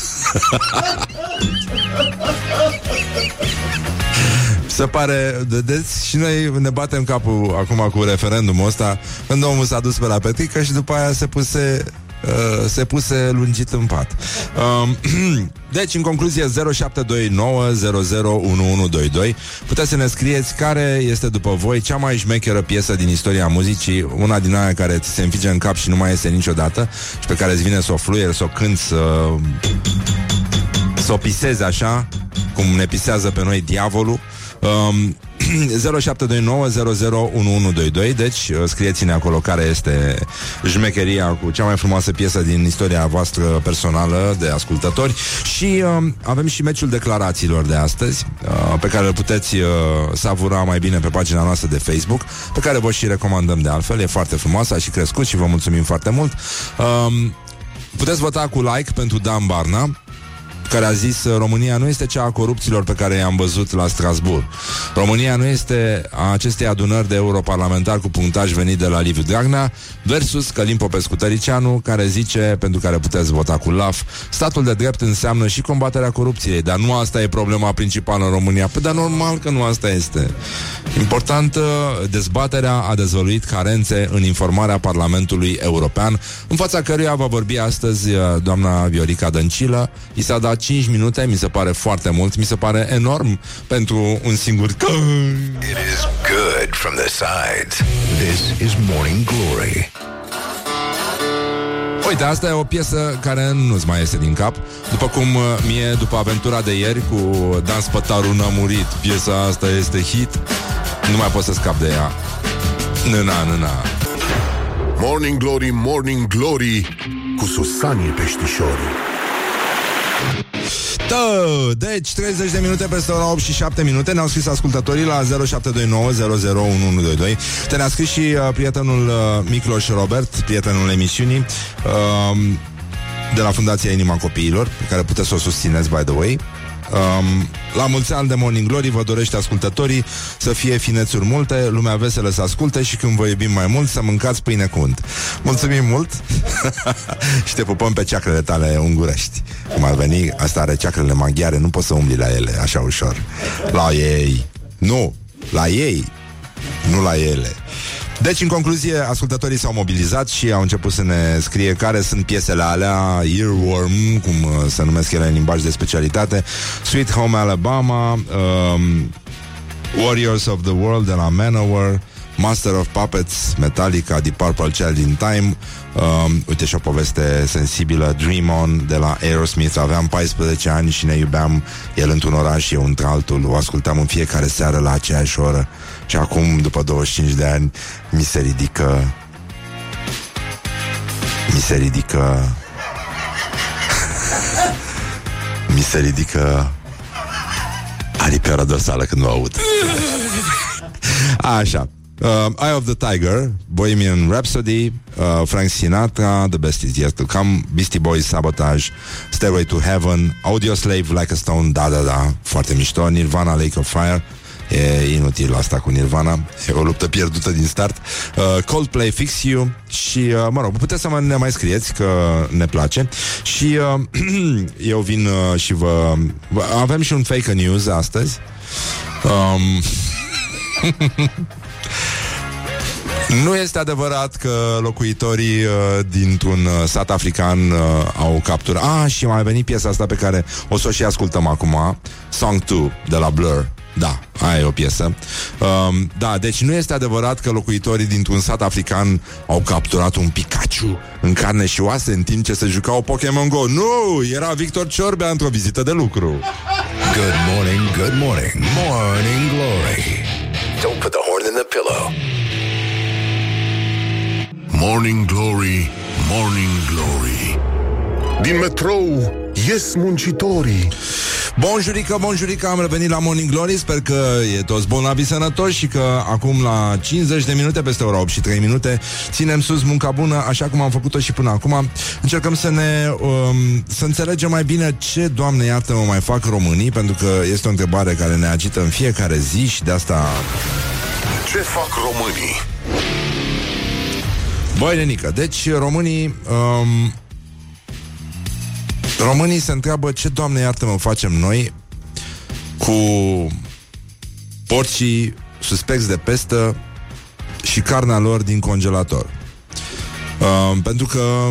Se pare, vedeți, și noi ne batem capul acum cu referendumul ăsta. Când omul s-a dus pe la Petrică și după aia se puse Uh, se puse lungit în pat. Uh, deci, în concluzie, 0729001122 puteți să ne scrieți care este după voi cea mai șmecheră piesă din istoria muzicii, una din aia care ți se înfige în cap și nu mai iese niciodată și pe care îți vine să o fluier, să o cânti, să, să o pisezi așa, cum ne pisează pe noi diavolul. Um, 0729001122 Deci uh, scrieți-ne acolo care este Jmecheria cu cea mai frumoasă piesă Din istoria voastră personală De ascultători. Și uh, avem și meciul declarațiilor de astăzi uh, Pe care îl puteți uh, savura mai bine Pe pagina noastră de Facebook Pe care vă și recomandăm de altfel. E foarte frumoasă, a și crescut și vă mulțumim foarte mult. Uh, Puteți vota cu like pentru Dan Barna care a zis România nu este cea a corupților pe care i-am văzut la Strasbourg. România nu este a acestei adunări de europarlamentari cu punctaj venit de la Liviu Dragnea versus Călim Popescu Tăricianu care zice, pentru care puteți vota cu LAF, statul de drept înseamnă și combaterea corupției, dar nu asta e problema principală în România. Păi dar normal că nu asta este. Important, dezbaterea a dezvăluit carențe în informarea Parlamentului European, în fața căruia va vorbi astăzi doamna Viorica Dăncilă. I s-a dat 5 minute, mi se pare foarte mult, mi se pare enorm pentru un singur... It is good from the sides. This is Morning Glory. Uite, asta e o piesă care nu-ți mai iese din cap. După cum uh, mie, după aventura de ieri Cu Dan Spătaru n-a murit Piesa asta este hit. Nu mai pot să scap de ea. Nâna, nâna. Morning Glory, Morning Glory Cu Susanie Peștișorii Tă, deci 30 de minute peste ora 8 și 7 minute. Ne-au scris ascultătorii la 0729 Te ne-a scris și uh, prietenul uh, Micloș Robert Prietenul emisiunii uh, De la Fundația Inima Copiilor Pe care puteți să o susțineți, by the way Um, la mulți ani de Morning Glory vă dorește ascultătorii să fie finețuri multe, lumea veselă să asculte și când vă iubim mai mult să mâncați pâine cu unt. Mulțumim mult și te pupăm pe ceacrele tale ungurești. Cum ar veni, asta are ceacrele maghiare, nu poți să umbli la ele așa ușor. La ei. Nu, la ei. Nu la ele. Deci, în concluzie, ascultătorii s-au mobilizat și au început să ne scrie care sunt piesele alea, Earworm, cum uh, se numesc ele în limbaj de specialitate, Sweet Home Alabama, um, Warriors of the World de la Manowar, Master of Puppets, Metallica, The Purple Child in Time, um, uite și o poveste sensibilă, Dream On de la Aerosmith. Aveam 14 ani și ne iubeam el într-un oraș, eu într-altul. O ascultam în fiecare seară la aceeași oră. Și acum, după 25 de ani, mi se ridică... Mi se ridică... mi se ridică aripioara dorsală când o aud. Așa. Uh, Eye of the Tiger, Bohemian Rhapsody, uh, Frank Sinatra, The Best Is Yet to Come, Beastie Boys, Sabotage, Stairway to Heaven, Audio Slave, Like a Stone, Da Da Da, foarte mișto, Nirvana, Lake of Fire, E inutil asta cu Nirvana. E o luptă pierdută din start. Uh, Coldplay Fix You Și, uh, mă rog, puteți să mă, ne mai scrieți Că ne place. Și uh, eu vin uh, și vă Avem și un fake news astăzi. Um, Nu este adevărat că locuitorii uh, dintr-un uh, sat african uh, au capturat... Ah, și mai a venit piesa asta pe care o să o și ascultăm acum, Song 2 de la Blur. Da, aia e o piesă. Um, da, deci nu este adevărat că locuitorii dintr-un sat african au capturat un Pikachu în carne și oase în timp ce se jucau Pokémon Go. Nu, era Victor Ciorbea într-o vizită de lucru. Good morning, good morning, Morning Glory Don't put the horn in the pillow Morning Glory, Morning Glory Din metrou ies muncitorii Bonjurică, bonjurică, am revenit la Morning Glory Sper că e toți bolnavi sănătoși Și că acum la 50 de minute Peste ora 8 și 3 minute Ținem sus munca bună, așa cum am făcut-o și până acum Încercăm să ne um, Să înțelegem mai bine ce, Doamne iartă mă mai fac românii Pentru că este o întrebare care ne agită în fiecare zi Și de asta... Ce fac românii? Băi, nenică, deci românii um, Românii se întreabă ce, Doamne iartă-mă, facem noi cu porcii suspecți de pestă și carnea lor din congelator. Uh, pentru că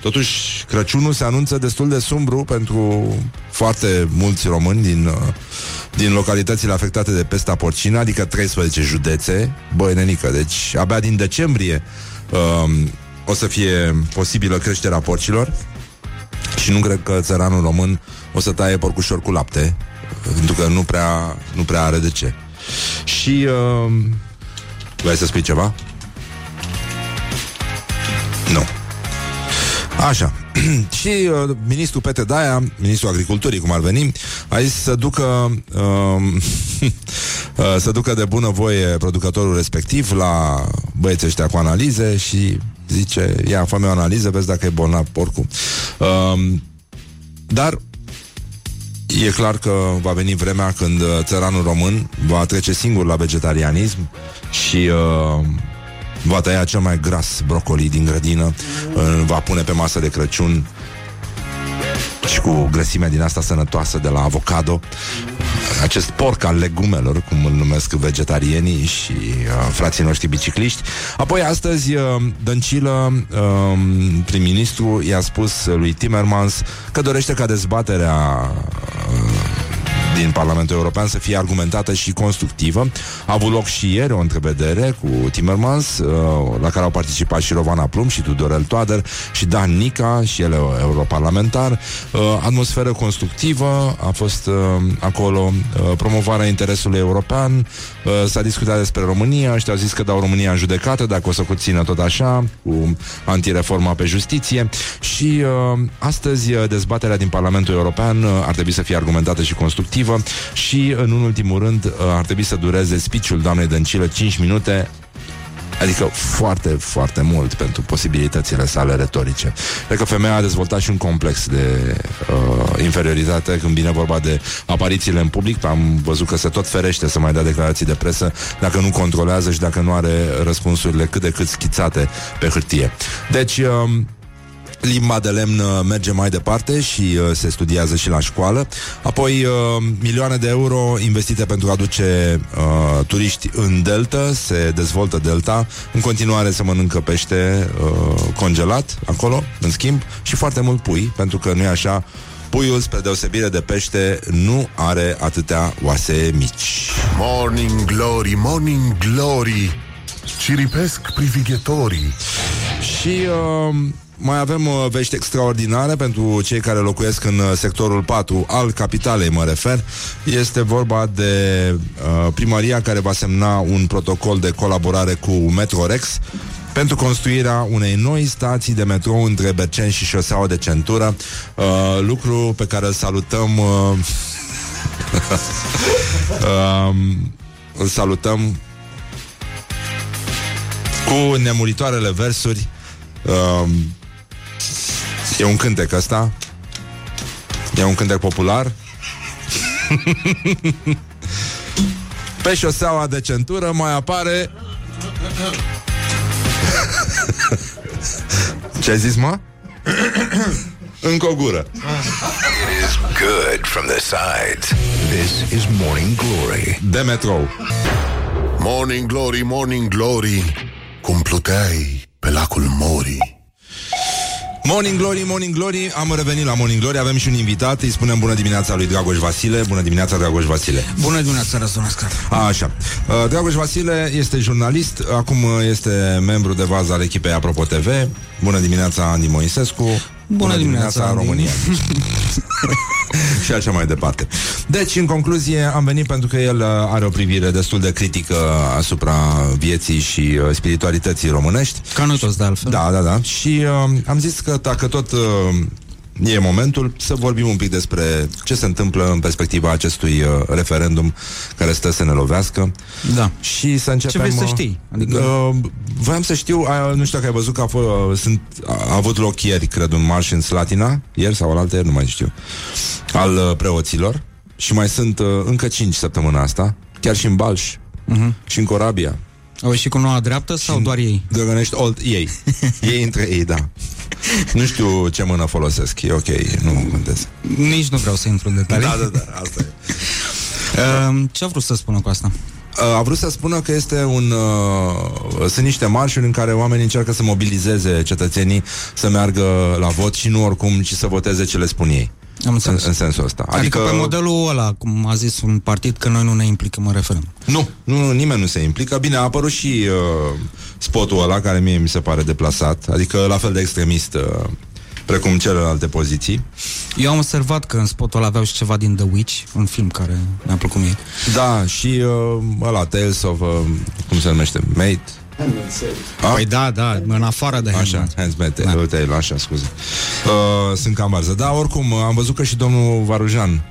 Totuși, Crăciunul se anunță destul de sumbru pentru foarte mulți români din, uh, din localitățile afectate de pesta porcină, adică 13 județe, băi nenică, deci abia din decembrie um, o să fie posibilă creșterea porcilor și nu cred că țăranul român o să taie porcușor cu lapte, pentru că nu prea, nu prea are de ce. Și uh, vrei să spui ceva? Nu. Așa. și uh, ministrul Pete Daia, ministrul agriculturii, cum ar veni, a zis să ducă uh, uh, să ducă de bună voie producătorul respectiv la băieții ăștia cu analize și zice, ia, fă o analiză, vezi dacă e bolnav porcul. Uh, dar E clar că va veni vremea când uh, țăranul român va trece singur la vegetarianism și uh, va tăia cel mai gras brocoli din grădină, uh, va pune pe masă de Crăciun și cu grăsimea din asta sănătoasă de la avocado. acest porc al legumelor, cum îl numesc vegetarienii și uh, frații noștri bicicliști. Apoi astăzi uh, Dăncilă, uh, prim-ministru, i-a spus lui Timmermans că dorește ca dezbaterea uh, din Parlamentul European să fie argumentată și constructivă. A avut loc și ieri o întrevedere cu Timmermans, uh, la care au participat și Rovana Plum și Tudorel Toader și Dan Nica și el europarlamentar. Uh, atmosferă constructivă, a fost uh, acolo promovarea interesului european, s-a discutat despre România, ăștia au zis că dau România în judecată, dacă o să țină tot așa, cu antireforma pe justiție și astăzi dezbaterea din Parlamentul European ar trebui să fie argumentată și constructivă respectivă și, în ultimul rând, uh, ar trebui să dureze speech-ul doamnei Dăncilă 5 minute Adică foarte, foarte mult pentru posibilitățile sale retorice. Cred că femeia a dezvoltat și un complex de uh, inferioritate când vine vorba de aparițiile în public. Am văzut că se tot ferește să mai dea declarații de presă dacă nu controlează și dacă nu are răspunsurile cât de cât schițate pe hârtie. Deci... Uh, Limba de lemn uh, merge mai departe și uh, se studiază și la școală. Apoi uh, milioane de euro investite pentru a aduce uh, turiști în Delta, se dezvoltă Delta. În continuare se mănâncă pește uh, congelat acolo, în schimb, și foarte mult pui, pentru că nu e așa Puiul, spre deosebire de pește, nu are atâtea oase mici. Morning Glory, Morning Glory, ciripesc privighetorii. Și uh, mai avem uh, vești extraordinare pentru cei care locuiesc în uh, sectorul 4 al capitalei, mă refer. Este vorba de uh, primăria care va semna un protocol de colaborare cu Metrorex pentru construirea unei noi stații de metrou între Berceni și șoseaua de centură, uh, lucru pe care îl salutăm uh, uh, îl salutăm cu nemuritoarele versuri uh, E un cântec ăsta? E un cântec popular? Pe șoseaua de centură mai apare Ce ai zis, mă? Încă o gură. It is good from the sides. This is Morning Glory. De metrou Morning Glory, Morning Glory. Cum pluteai pe lacul Morii Morning Glory, Morning Glory Am revenit la Morning Glory, avem și un invitat Îi spunem bună dimineața lui Dragoș Vasile. Bună dimineața, Dragoș Vasile. Bună dimineața, Răzunascar Așa, uh, Dragoș Vasile este jurnalist Acum este membru de vază al echipei Apropo TV Bună dimineața, Andy Moisescu Bună, bună dimineața, dimineața România și așa mai departe. Deci, în concluzie, am venit pentru că el uh, are o privire destul de critică asupra vieții și uh, spiritualității românești. Ca noi toți, de altfel. Da, da, da. Și uh, am zis că dacă tot uh, e momentul să vorbim un pic despre ce se întâmplă în perspectiva acestui uh, referendum care stă să ne lovească. Da. Și să începem... Ce vrei să uh, știi? Adică... Uh, voiam să știu, uh, nu știu dacă ai văzut că a, fost, uh, sunt, a, a avut loc ieri, cred, un marș în Slatina, ieri sau alaltă ieri, nu mai știu, al uh, preoților. Și mai sunt uh, încă cinci săptămâna asta, chiar și în Balș, uh-huh. și în Corabia. Au ieșit cu noua dreaptă sau doar ei? Drăgănești old, ei. ei între ei, da. Nu știu ce mână folosesc, e ok, nu contează. Nici nu vreau să intru în detalii. Da, da, da, asta e. Uh, ce a vrut să spună cu asta? Uh, a vrut să spună că este un uh, sunt niște marșuri în care oamenii încearcă să mobilizeze cetățenii să meargă la vot și nu oricum, ci să voteze ce le spun ei. Am înțeles. În, în sensul ăsta. Adică, adică pe modelul ăla, cum a zis un partid, că noi nu ne implicăm în referendum. Nu, nu, nimeni nu se implică. Bine, a apărut și uh, spotul ăla, care mie mi se pare deplasat, adică la fel de extremist uh, precum celelalte poziții. Eu am observat că în spotul ăla aveau și ceva din The Witch, un film care mi-a plăcut mie. Da, și uh, ăla, Tales of, uh, cum se numește, Mate, a? Păi da, da, în afară de Așa, Handmaid, da. Taylor, așa, scuze. Uh, sunt cam varză. Da, oricum, am văzut că și domnul Varujan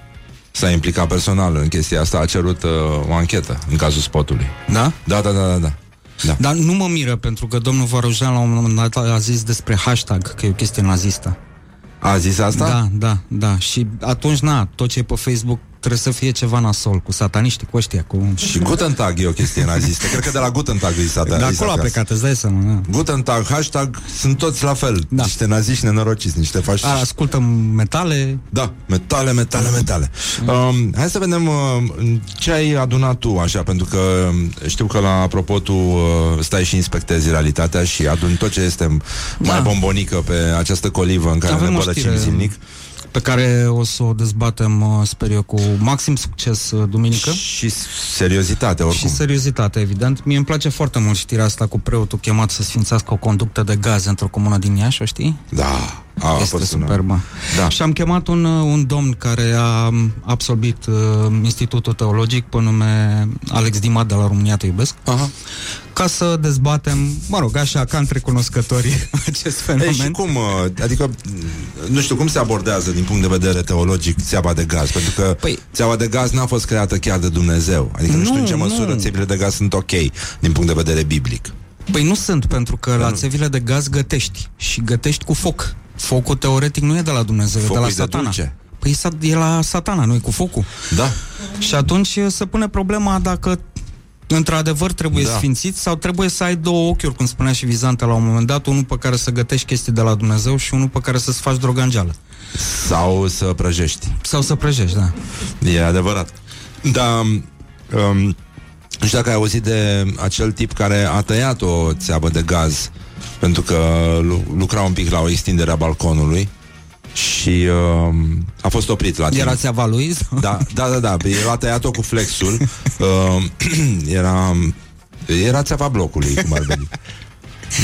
s-a implicat personal în chestia asta, a cerut uh, o anchetă în cazul spotului. Da? Da, da, da, da. da. Da. Dar nu mă miră, pentru că domnul Varujan la un moment dat a zis despre hashtag, că e o chestie nazistă. A zis asta? Da, da, da. Și atunci, na, tot ce e pe Facebook trebuie să fie ceva nasol, cu sataniștii, cu ăștia, cu... Și Guten Tag e o chestie nazistă. Cred că de la Guten Tag îi s-a De acolo a plecat, îți dai seama, da. Guten Tag, hashtag, sunt toți la fel. Da. Niște naziști nenorociți, niște fașiști. A, ascultăm metale, Da, metale, metale, metale. Um, hai să vedem uh, ce ai adunat tu, așa, pentru că um, știu că la apropo tu uh, stai și inspectezi realitatea și aduni tot ce este mai Da. bombonică pe această colivă în care Avem ne o bălăcim știre zilnic. Pe care o să o dezbatem, uh, sper eu, cu maxim succes uh, duminică. Și seriozitate, oricum. Și seriozitate, evident. Mie îmi place foarte mult știrea asta cu preotul chemat să sfințească o conductă de gaze într-o comună din Iași, o știi? Da, a, a este fost una. superbă. Da. Și am chemat un, uh, un domn care a um, absolvit uh, Institutul Teologic pe nume Alex Dima de la România Te Iubesc, Aha. ca să dezbatem, mă rog, așa, ca între cunoscătorii acest fenomen. Ei, și cum, uh, adică, nu știu, cum se abordează din punct de vedere teologic țeava de gaz? Pentru că păi, Păi- țeava de gaz n-a fost creată chiar de Dumnezeu. Adică nu, Nu, știu în ce măsură nu. țevile de gaz sunt ok din punct de vedere biblic. Păi nu sunt, pentru că la țevile de gaz gătești și gătești cu foc. Focul teoretic nu e de la Dumnezeu, Focul e de la e de satana. dulce. Păi sa- e la satana, nu e cu focul. Da. Și atunci se pune problema dacă într-adevăr trebuie Da. da. sfințit sau trebuie să ai două ochiuri, cum spunea și Vizante la un moment dat, unul pe care să gătești chestii de la Dumnezeu și unul pe care să-ți faci drogangeală. Sau să prăjești. Sau să prăjești, da. E adevărat. Dar, um, nu știu dacă ai auzit de acel tip care a tăiat o țeavă de gaz pentru că lu- lucra un pic la o extindere a balconului și um, a fost oprit la timp. Era țeava lui? sau? Da, da, da, da. El a tăiat-o cu flexul. Uh, era, era țeava blocului, cum ar veni.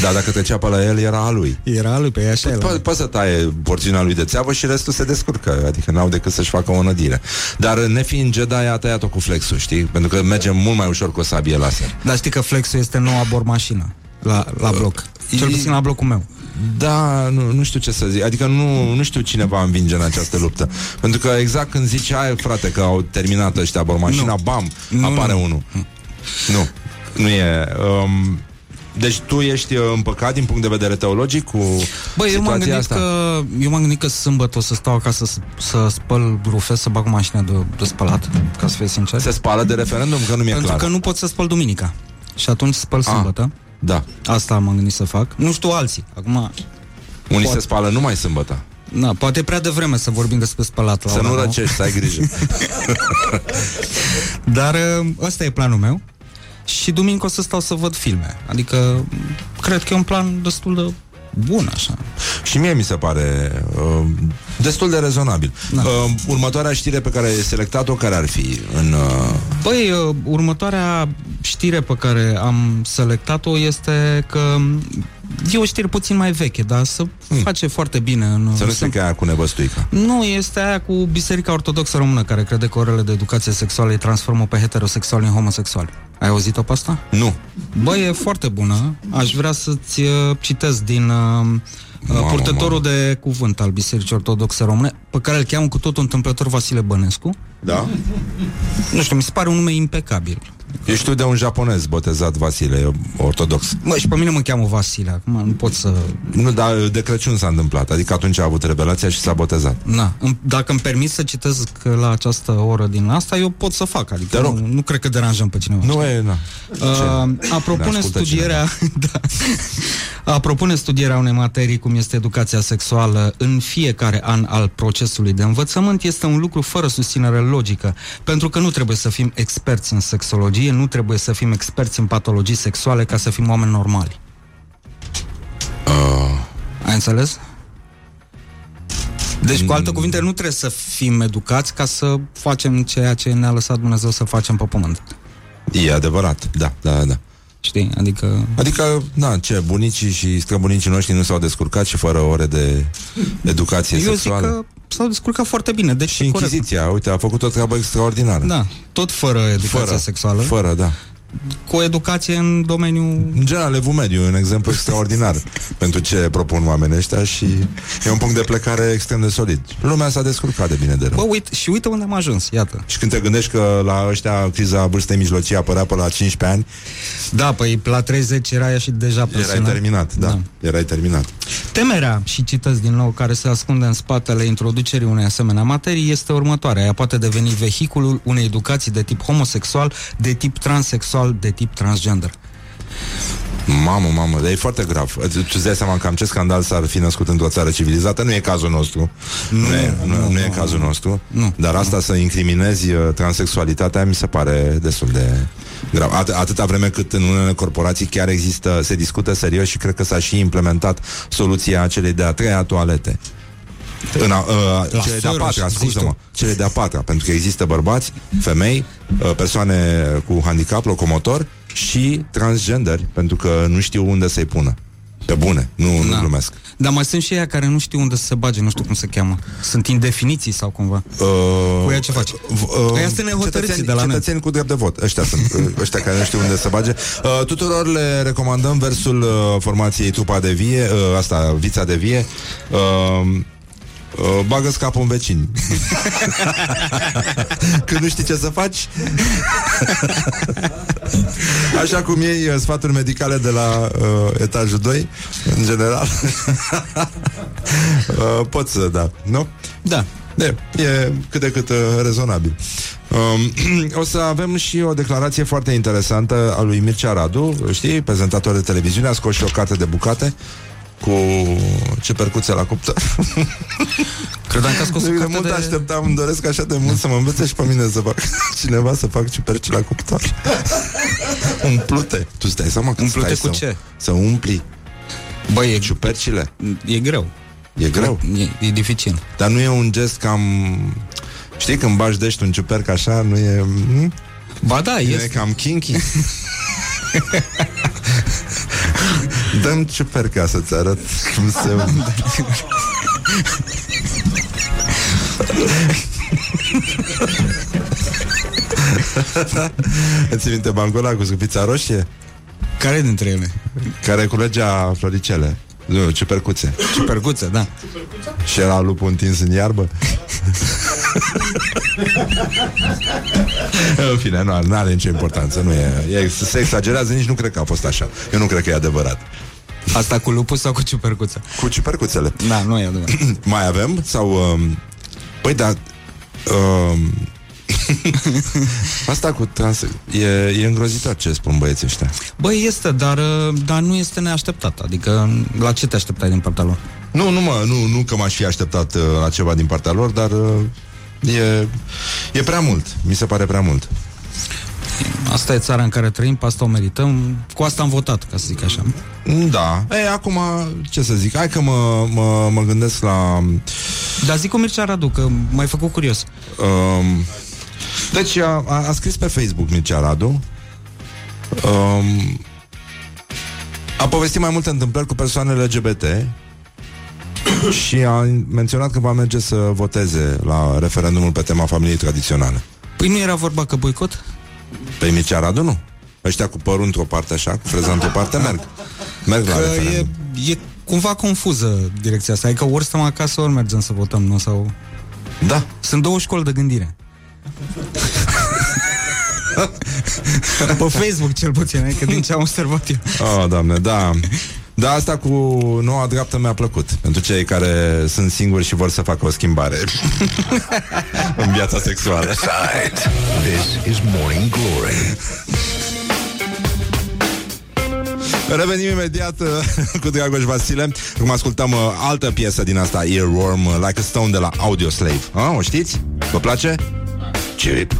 Da, dacă trecea pe la el, era a lui. Era lui, pe așa Po- Poate să taie porțiunea lui de țeavă și restul se descurcă, adică n-au decât să-și facă o nădire. Dar nefiind Jedi, a tăiat-o cu flexul, știi? Pentru că merge mult mai ușor cu o sabie laser. Dar știi că Flexul este noua bormașină la, la bloc. Cel e- puțin la blocul meu. Da, nu, nu știu ce să zic. Adică nu, nu știu cine va învinge în această luptă. Pentru că exact când zici, ai frate, că au terminat ăștia mașina, Nu. bam, Nu, apare nu. unul. Nu, nu e. Um, deci tu ești uh, împăcat din punct de vedere teologic cu Băi, eu m-am situația gândit asta? că eu m-am gândit că sâmbătă o să stau acasă să, să spăl rufe, să bag mașina de, de spălat, ca să fie sincer. Se spală de referendum, că nu mi-e Pentru clar. că nu pot să spăl duminica. Și atunci spăl Ah. sâmbătă. Da. Asta m-am gândit să fac. Nu știu alții. Acum, Unii Poate. se spală numai sâmbătă. na, poate e prea devreme să vorbim despre spălat la Să ora nu nouă. răcești, să ai grijă. Dar uh, ăsta e planul meu. Și duminică o să stau să văd filme. Adică, cred că e un plan destul de bun, așa. Și mie mi se pare uh, destul de rezonabil. Da. Uh, următoarea știre pe care ai selectat-o, care ar fi în... Uh, Băi, uh, următoarea știre pe care am selectat-o este că e o știre puțin mai veche, dar se face foarte bine. În, Hmm. să nu se- strică aia cu nevăstuica. Nu, este aia cu Biserica Ortodoxă Română, care crede că orele de educație sexuală îi transformă pe heterosexuali în homosexuali. Ai auzit-o pe asta? Nu. Băi, e foarte bună. Aș vrea să-ți uh, citesc din uh, uh, Mamă, purtătorul de cuvânt al Bisericii Ortodoxe Române, pe care îl cheamă cu totul întâmplător Vasile Bănescu. Da? Nu știu, mi se pare un nume impecabil. Eu știu de un japonez botezat Vasile, ortodox. Mă, și pe mine mă cheamă Vasile, acum nu pot să... Nu, dar de Crăciun s-a întâmplat. Adică atunci a avut revelația și s-a botezat. Na, îmi- dacă îmi permis să citesc la această oră din asta, eu pot să fac, adică Te rog. nu, nu cred că deranjăm pe cineva. Nu e, na. Uh, a propune Ne ascultă studierea da, a propune studierea unei materii cum este educația sexuală în fiecare an al procesului de învățământ este un lucru fără susținere logică, pentru că nu trebuie să fim experți în sexologie, nu trebuie să fim experți în patologii sexuale ca să fim oameni normali. Uh, Ai înțeles? Deci, cu alte cuvinte, nu trebuie să fim educați ca să facem ceea ce ne-a lăsat Dumnezeu să facem pe pământ. e adevărat, da, da, da. Știi? Adică... Adică, na, ce, bunicii și străbunicii noștri nu s-au descurcat și fără ore de educație Eu zic sexuală. că s-au descurcat foarte bine. Deci, Și Inchiziția, uite, a făcut o treabă extraordinară. Da, tot fără educație Fără, sexuală. Fără, da. Cu o educație în domeniul... În general, Evul Mediu e un exemplu extraordinar pentru ce propun oamenii ăștia și e un punct de plecare extrem de solid. Lumea s-a descurcat de bine de rău. Bă, uite, și uite unde am ajuns, iată. Și când te gândești că la ăștia criza vârstei mijlocii apărea pe la 15 ani, Da, păi la 30 era și deja erai presionat. terminat, da, Da. erai terminat. Temerea, și citesc din nou, care se ascunde în spatele introducerii unei asemenea materii este următoarea. Ea poate deveni vehiculul unei educații de tip homosexual, de tip transexual, de tip transgender. Mamă, mamă, dar e foarte grav. Tu îți dai seama cam ce scandal s-ar fi născut într-o țară civilizată? Nu e cazul nostru. Nu, nu, e, nu, nu, nu e cazul nostru. Nu. Dar asta să incriminezi uh, transexualitatea mi se pare destul de grav. At- atâta vreme cât în unele corporații chiar există, se discută serios și cred că s-a și implementat soluția celei de-a treia toalete. În a, uh, La cele de-a Soros, patra, zici scuză-mă, tu. cele de-a patra, pentru că există bărbați, femei, uh, persoane cu handicap locomotor și transgenderi, pentru că nu știu unde să-i pună. Pe bune, nu, nu Da. glumesc. Dar mai sunt și ea care nu știu unde să se bage, nu știu cum se cheamă. Sunt indefiniții sau cumva. Uh, Cu ea ce faci? uh, Ăia sunt nehotărâții cetățeni, de la noi. cetățeni cu drept de vot. Ăștia sunt, uh, ăștia care nu știu unde să bage. Uh, tuturor le recomandăm versul uh, formației Trupa de Vie, uh, asta, Vița de Vie. Uh, Uh, bagă capul în vecini Când nu știi ce să faci Așa cum iei uh, sfaturi medicale de la uh, etajul 2 În general uh, Poți să, da, nu? Da. De, e cât de cât uh, rezonabil. Um, o să avem și o declarație foarte interesantă a lui Mircea Radu, știi, prezentator de televiziune, a scos și o carte de bucate cu ciupercuțe la cuptor. Credeam că a scos o de carte mult de... așteptam, îmi doresc așa de mult să mă învețe și pe mine să fac cineva să fac ciuperci la cuptor. Umplute. Tu stai seama că Umplute stai cu să, ce? Să umpli Băi, e, ciupercile. e greu. E greu. E, e dificil. Dar nu e un gest cam... Știi, când bași dești un ciuperc așa, nu e... Hm? Ba da, E este. cam kinky Dăm ciuperca să-ți arăt cum se... Îți minte bancul ăla cu scupița roșie? Care dintre ele? Care culegea floricele Nu, ciupercuțe Ciuperguță, da. Și era lupul întins în iarbă În fine, nu, nu are nicio importanță Nu e, e, se exagerează, nici nu cred că a fost așa Eu nu cred că e adevărat Asta cu lupul sau cu ciuperguța? Cu ciupercuțele Da, nu e adevărat. Mai avem? Sau... Um, păi, da um, Asta cu trans e, e îngrozitor ce spun băieții ăștia Băi, este, dar, uh, dar nu este neașteptat. Adică, la ce te așteptai din partea lor? Nu, nu mă, nu, nu că m-aș fi așteptat uh, la ceva din partea lor Dar uh, e, e prea mult Mi se pare prea mult Asta e țara în care trăim, pe asta o merităm. Cu asta am votat, ca să zic așa. Da. E, acum, ce să zic, hai că mă, mă, mă gândesc la... Dar zic cu Mircea Radu, că m-ai făcut curios. Um, deci a, a, a scris pe Facebook Mircea Radu um, A povestit mai multe întâmplări cu persoanele LGBT Și a menționat că va merge să voteze la referendumul pe tema familiei tradiționale Păi nu era vorba că boicot? Pe Mircea Radu nu Ăștia cu părul într-o parte așa, cu freza într-o parte merg Merg la Că e, referendum e cumva confuză direcția asta. Adică ori stăm acasă, ori mergem să votăm, nu? Sau... Da, Sunt două școli de gândire. Pe Facebook, cel puțin, adică din ce am observat eu. Oh, doamne, da. Da, asta cu noua dreaptă mi-a plăcut Pentru cei care sunt singuri și vor să facă o schimbare În viața sexuală Sides. This is Morning Glory. Revenim imediat uh, cu Dragoș Vasile Cum ascultăm uh, altă piesă din asta Earworm, uh, Like a Stone de la Audio Slave ah, O știți? Vă place? Chip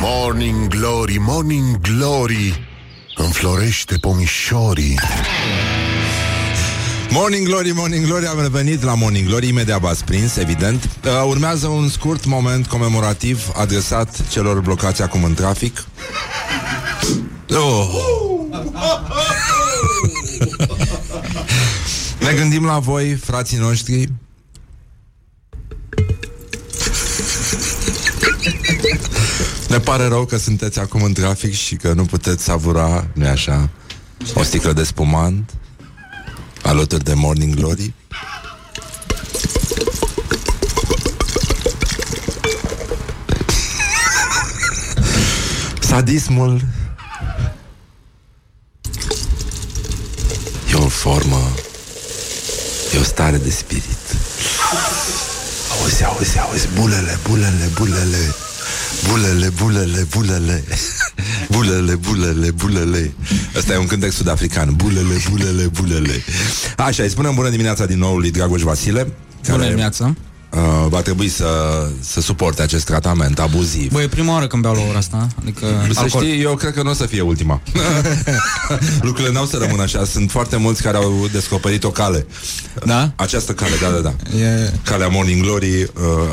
Morning Glory, Morning Glory. Înflorește pomișorii. Morning Glory, Morning Glory, am revenit la Morning Glory, imediat v-ați prins, evident. Uh, urmează un scurt moment comemorativ adresat celor blocați acum în trafic. Oh. ne gândim la voi, frații noștri. Ne pare rău că sunteți acum în trafic și că nu puteți savura, nu așa, o sticlă de spumant alături de Morning Glory. Sadismul e o formă, e o stare de spirit. Auzi, auzi, auzi, bulele, bulele, bulele, bulele, bulele, bulele, bulele, bulele, bulele. Ăsta e un cântec sud-african. Bulele, bulele, bulele. Așa, îi spunem bună dimineața din nou lui Dragoș Vasile. Bună dimineața. Uh, va trebui să, să suporte acest tratament abuziv. Băi, e prima oară când beau la ora asta. Adică Să alcool. știi, eu cred că nu o să fie ultima. Lucrurile n-au să rămână așa. Sunt foarte mulți care au descoperit o cale. Da? Această cale, da, da, da. E... Calea Morning Glory, uh,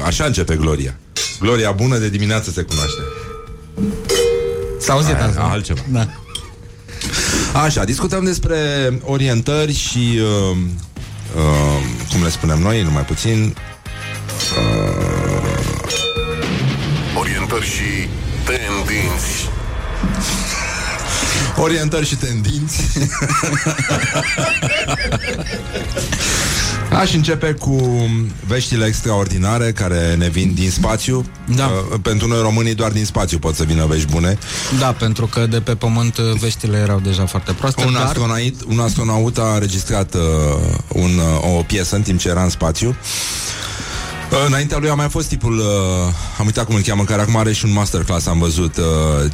așa începe Gloria. Gloria bună de dimineață se cunoaște. S-a auzit Aia, asta. altceva. Da. Așa, discutăm despre orientări și uh, uh, cum le spunem noi, numai puțin, Orientări și tendinți. Orientări și tendinți Aș începe cu veștile extraordinare care ne vin din spațiu. Da. Uh, Pentru noi românii doar din spațiu pot să vină vești bune. Da, pentru că de pe pământ uh, veștile erau deja foarte proaste, un dar... astronaut, un astronaut a înregistrat uh, un, uh, o piesă în timp ce era în spațiu. Uh, Înaintea lui a mai fost tipul uh, Am uitat cum îl cheamă Care acum are și un masterclass Am văzut uh,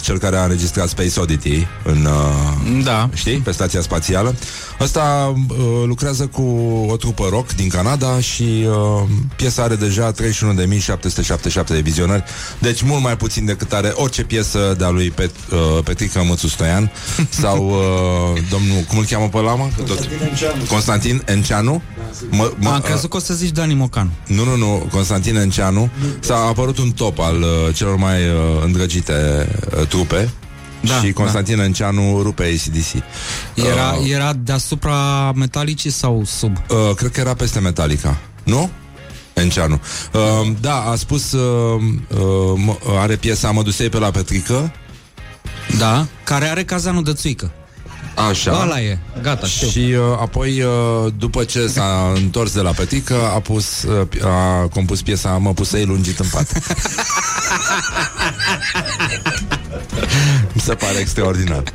Cel care a înregistrat Space Oddity În uh, Da. Știi? Pe stația spațială. Ăsta uh, lucrează cu o trupă rock din Canada și uh, piesa are deja 31.777 de vizionări, deci mult mai puțin decât are orice piesă de-a lui Pet, uh, Petrica Mățu Stoian sau uh, domnul, cum îl cheamă pe lamă? Constantin Enceanu. Constantin Enceanu? Mă, mă, Am crezut că o să zici Dani Mocan. nu, nu, nu, Constantin Enceanu S-a apărut un top al uh, celor mai uh, îndrăgite uh, trupe Da, Și Constantin Enceanu rupe ACDC Era, Uh, era deasupra metalicii sau sub? Uh, cred că era peste Metallica, nu? Enceanu. Uh, da, a spus, uh, uh, m- are piesa Mă dusei pe la Petrică, Da, care are cazanul de țuică. Așa. Ăla e, gata, știu. Și uh, apoi, uh, după ce s-a întors de la Petrică, a, pus, uh, pi- a compus piesa Mă pusei lungit în pat. Mi se pare extraordinar.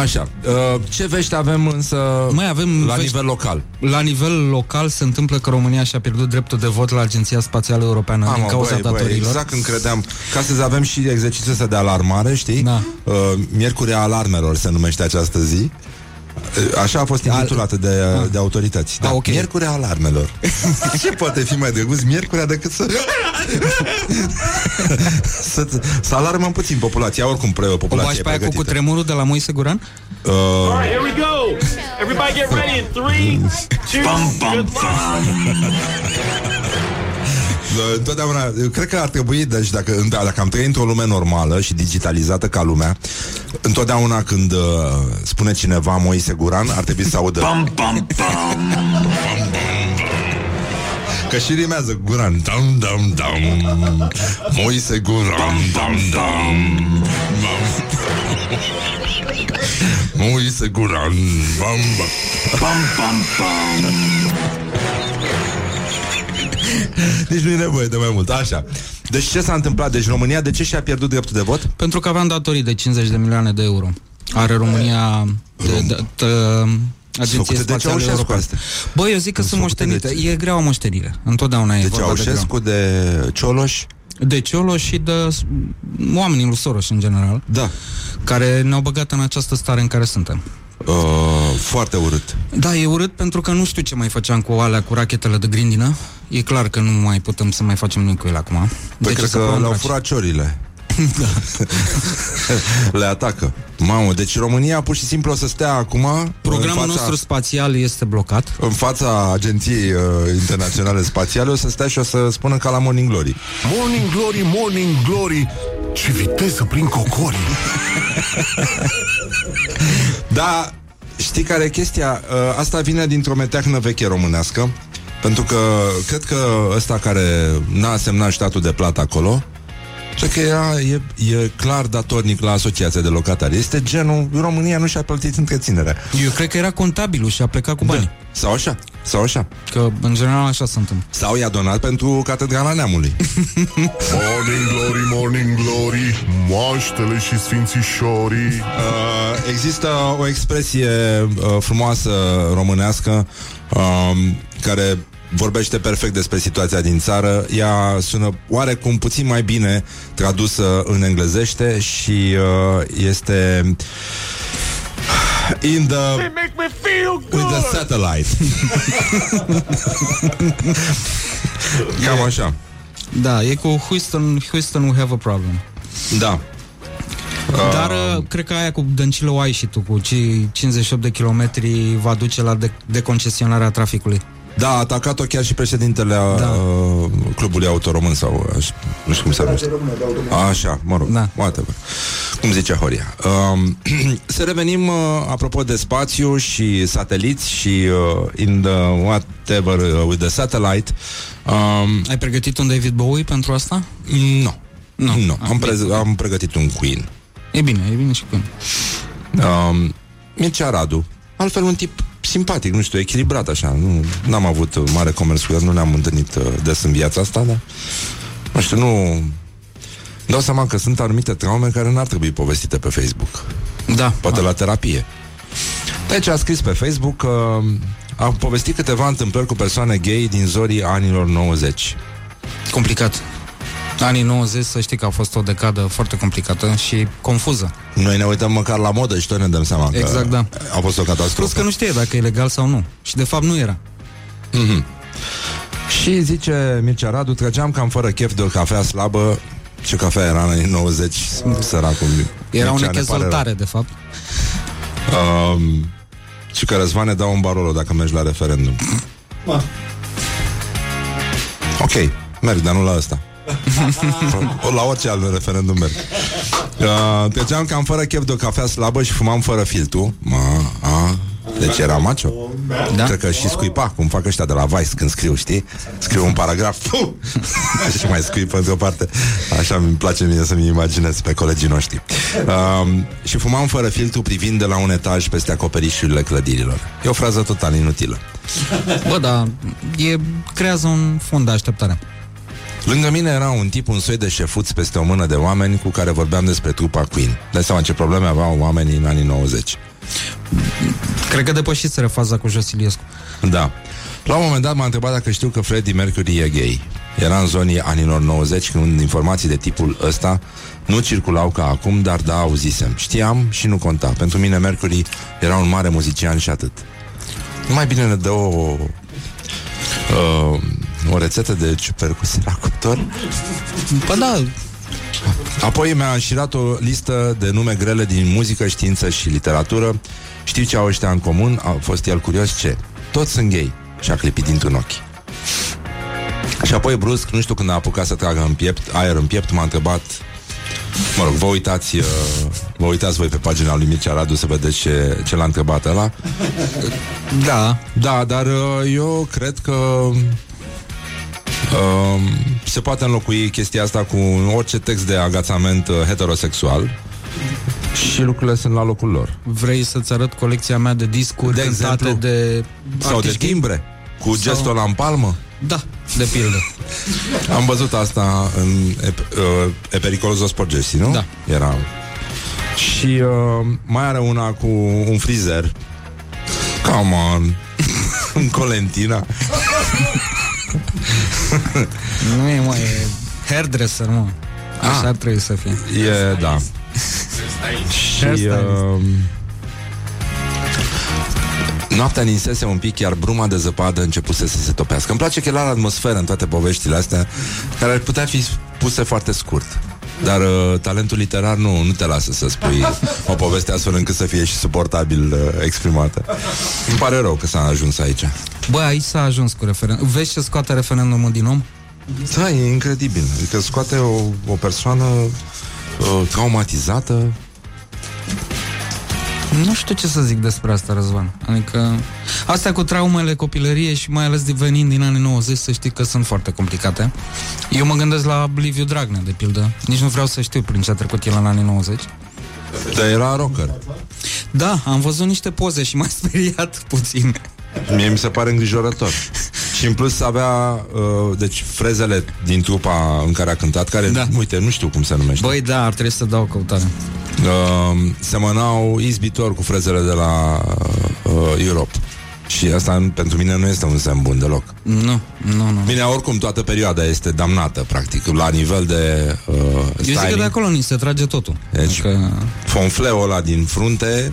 Așa. Uh, ce vești avem însă Mai avem la vești- nivel local? La nivel local se întâmplă că România și-a pierdut dreptul de vot la Agenția Spațială Europeană din Mamă, cauza băi, băi, datorilor. exact când credeam Ca să avem și exercițiul ăsta de alarmare, știi? Da. Uh, Miercurea alarmelor se numește această zi Uh, Așa a fost intitulată de, de autorități da. Ah, ok. Miercurea alarmelor Ce poate fi mai drăguț miercurea decât să să, să alarmăm puțin populația Oricum pre, O populația bași e pe aia cu pregătită cutremurul de la Moise Guran? uh, All right, here we go. Everybody get ready in three, two, good luck. Uh, Întotdeauna, eu cred că ar trebui, deci dacă, da, dacă am trăit într-o lume normală și digitalizată ca lumea, întotdeauna când uh, spune cineva Moise Guran, ar trebui să audă bam, bam, bam, Că și rimează Guran. Dam, dam, dam. Moise Guran dam, dam, bam. Moise Guran bam, bam, bam, bam, bam. Nici nu e nevoie de mai mult, așa Deci ce s-a întâmplat? Deci România de ce și-a pierdut dreptul de vot? Pentru că aveam datorii de 50 de milioane de euro. Are România de, de, de, Agenție Făcute de Spațială Ceaușescu Europeană. astea. Băi, eu zic că sunt făcute de moștenite. E greu o moștenire. Întotdeauna e De vorba de Ceaușescu, de Cioloș? greu. De Cioloș și de s- oamenii lui Soros în general, Da care ne-au băgat în această stare în care suntem. Uh, Foarte urât Da, e urât pentru că nu știu ce mai făceam cu alea, cu rachetele de grindină. E clar că nu mai putem să mai facem nimic cu ele acum. Păi Deci cred să că punem le-au draci. furat ciorile Le atacă Mamă, deci România pur și simplu o să stea acum Programul în fața, nostru spațial este blocat. În fața Agenției uh, Internaționale Spațiale O să stea și o să spună ca la Morning Glory Morning Glory, Morning Glory Ce viteză prin cocorii Da, știi care e chestia? Uh, Asta vine dintr-o meteahnă veche românească Pentru că cred că ăsta care n-a semnat statul de plată acolo, Cred că era, e, e clar datornic la asociația de locatari. Este genul, România nu și-a plătit întreținerea. Eu cred că era contabilul și a plecat cu banii. Sau așa, sau așa. Că în general așa se întâmplă. Sau i-a donat pentru Catedrala Neamului. Morning glory, morning glory Moaștele și sfințișorii Uh, există o expresie uh, frumoasă românească uh, care vorbește perfect despre situația din țară. Ea sună oarecum puțin mai bine tradusă în englezește și uh, este in the They make me feel with good. the satellite. Cam așa. Da, e cu Houston, Houston we have a problem. Da. Dar uh, cred că aia cu Dăncilă o ai și tu, cu cei 58 de kilometri va duce la de- deconcesionarea traficului. Da, a atacat-o chiar și președintele Da. da. uh, clubului autoromân sau aș, nu știu cum se numește. Așa, mă rog, Da. da. whatever. Cum zicea Horia. Um, să revenim uh, apropo de spațiu și sateliți și uh, in the whatever uh, with the satellite. Um, Ai pregătit un David Bowie pentru asta? nu. Nu. Nu, Ah, am, bine. prez- am pregătit un Queen. E bine, e bine și cu Um, Mircea Radu, altfel un tip simpatic, nu știu, echilibrat așa. Nu n-am avut uh, mare comerț cu el, nu ne-am întâlnit uh, des în viața asta, dar nu știu, nu... Dau seama că sunt anumite traume care n-ar trebui povestite pe Facebook. Da. Poate la terapie. Deci a scris pe Facebook că a povestit câteva întâmplări cu persoane gay din zorii anilor 90. Complicat. Anii 90, să știi că a fost o decadă foarte complicată și confuză. Noi ne uităm măcar la modă și tot ne dăm seama Exact, că da. a fost o catastrofă. Plus că nu știe dacă e legal sau nu. Și de fapt nu era. Și zice Mircea Radu, trăgeam cam fără chef de o cafea slabă Ce cafea era în anii 90 Săracul Era o Mircea, ne pare rău. nechezoltare, de fapt. um, Și că Răzvan ne dau un barolo Dacă mergi la referendum Ok, merg, dar nu la ăsta La orice alt referendum merg uh, Trăgeam cam fără chef de o cafea slabă Și fumam fără filtru Ma, a, Deci era macho Da? Cred că și scuipa, cum fac ăștia de la Vice când scriu, știi? Scriu un paragraf puh! și mai scuip într-o parte. Așa îmi place mie să-mi imaginez pe colegii noștri. Um, și fumam fără filtru privind de la un etaj peste acoperișurile clădirilor. E o frază total inutilă. Bă, dar e, creează un fond de așteptare. Lângă mine era un tip, un soi de șefuț peste o mână de oameni cu care vorbeam despre trupa Queen. Dai seama ce probleme aveau oamenii în anii 90. Cred că depășiseră faza cu Josiliescu. Da. La un moment dat m-a întrebat dacă știu că Freddie Mercury e gay. Era în zonii anilor 90 când informații de tipul ăsta nu circulau ca acum, dar da, auzisem. Știam și nu conta. Pentru mine Mercury era un mare muzician și atât. Nu mai bine ne dă o, uh, o rețetă de ciupercuse la cuptor? Păi da, Apoi mi-a înșirat o listă de nume grele din muzică, știință și literatură. Știu ce au ăștia în comun? A fost el curios ce? Toți sunt gay. Și a clipit dintr-un ochi. Și apoi brusc, nu știu când a apucat să tragă în piept, aer în piept, m-a întrebat Mă rog, vă uitați, uh, vă uitați voi pe pagina lui Mircea Radu să vedeți ce, ce l-a întrebat ăla. da, Da, dar uh, eu cred că uh, se poate înlocui chestia asta cu orice text de agațament uh, heterosexual și lucrurile sunt la locul lor. vrei să-ți arăt colecția mea de discuri De cântate exemplu? de Sau de artiști gay? timbre, cu Sau- gestul ăla în palmă. Da, de pildă. Am văzut asta în e, uh, e pericolul Sporgesi, nu? Da. Era. Și uh, mai are una cu un frizer. Come on. în Colentina. nu e, mă, e hairdresser, mă. Așa Ah. ar trebui să fie. E, da. Și Hairstylist. uh, Noaptea ninsese un pic, iar bruma de zăpadă începuse să se topească. Îmi place că e la atmosferă în toate poveștile astea, care ar putea fi spuse foarte scurt. Dar uh, talentul literar nu, nu te lasă să spui o poveste astfel încât să fie și suportabil uh, exprimată. Îmi pare rău că s-a ajuns aici. Bă, aici s-a ajuns cu referendum. Vezi ce scoate referendumul din om? Da, e incredibil. Adică scoate o, o persoană uh, traumatizată Nu știu ce să zic despre asta, Răzvan. Adică, astea cu traumele copilăriei și mai ales de venind din anii 90, să știi că sunt foarte complicate. Eu mă gândesc la Liviu Dragnea, de pildă. Nici nu vreau să știu prin ce a trecut el în anii 90. Dar era rocker. Da, am văzut niște poze și m-a speriat puțin. Mie mi se pare îngrijorător. Și în plus avea, uh, deci, frezele din trupa în care a cântat, care, Da. uite, nu știu cum se numește. Băi, da, ar trebui să dau o căutare. uh, semănau izbitor cu frezele de la uh, Europe. Și asta pentru mine nu este un semn bun deloc. Nu, nu, nu. Bine, oricum, toată perioada este damnată, practic, la nivel de uh, Eu zic că styling. de acolo ni se trage totul. Deci, Că... fonfleul ăla din frunte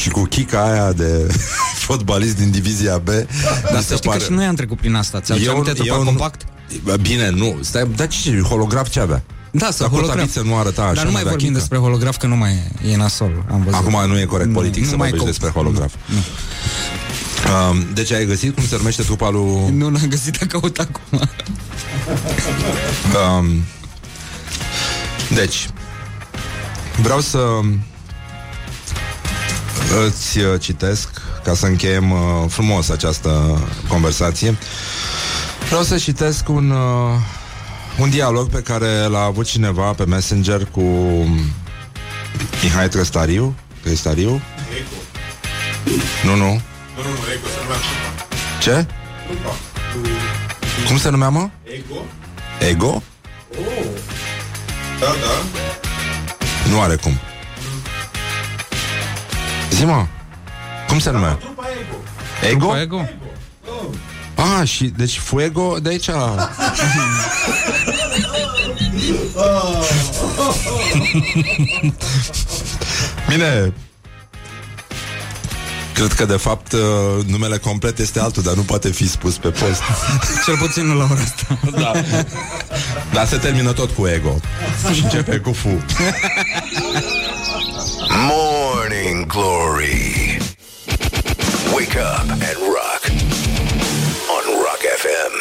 și cu chica aia de fotbalist din divizia B. Dar să știi că și noi am trecut prin asta. Ți-au Eu- aminte trupa eu nu- compact? Bă, Bine, nu. Stai, dar ce, holograf ce avea? Da, să Dar holograf. Cotabiță nu arăta așa, Dar nu mai n-avea vorbim chică. despre holograf, că nu mai e, e nasol. Am văzut. Acum nu e corect Nu, politic nu să mai vorbești cop- despre holograf. Um, deci ai găsit cum se numește trupa lui... Nu l-am găsit a căuta acum. Um, deci, vreau să îți uh, citesc ca să încheiem uh, frumos această conversație. Vreau să citesc un, uh, un dialog pe care l-a avut cineva pe Messenger cu Mihai Trăstariu. Trăstariu? Nu, nu. Ce? Cum se numea, mă? Ego? Da, da. Nu are cum. Zi, mă. Cum se numea? Ego? Ego? Ah, și deci Fuego de aici Bine Cred că de fapt uh, numele complet este altul Dar nu poate fi spus pe post Cel puțin nu la ora asta. Da Dar se termină tot cu ego Și începe cu fu Morning Glory. Wake up and rock. On Rock FM.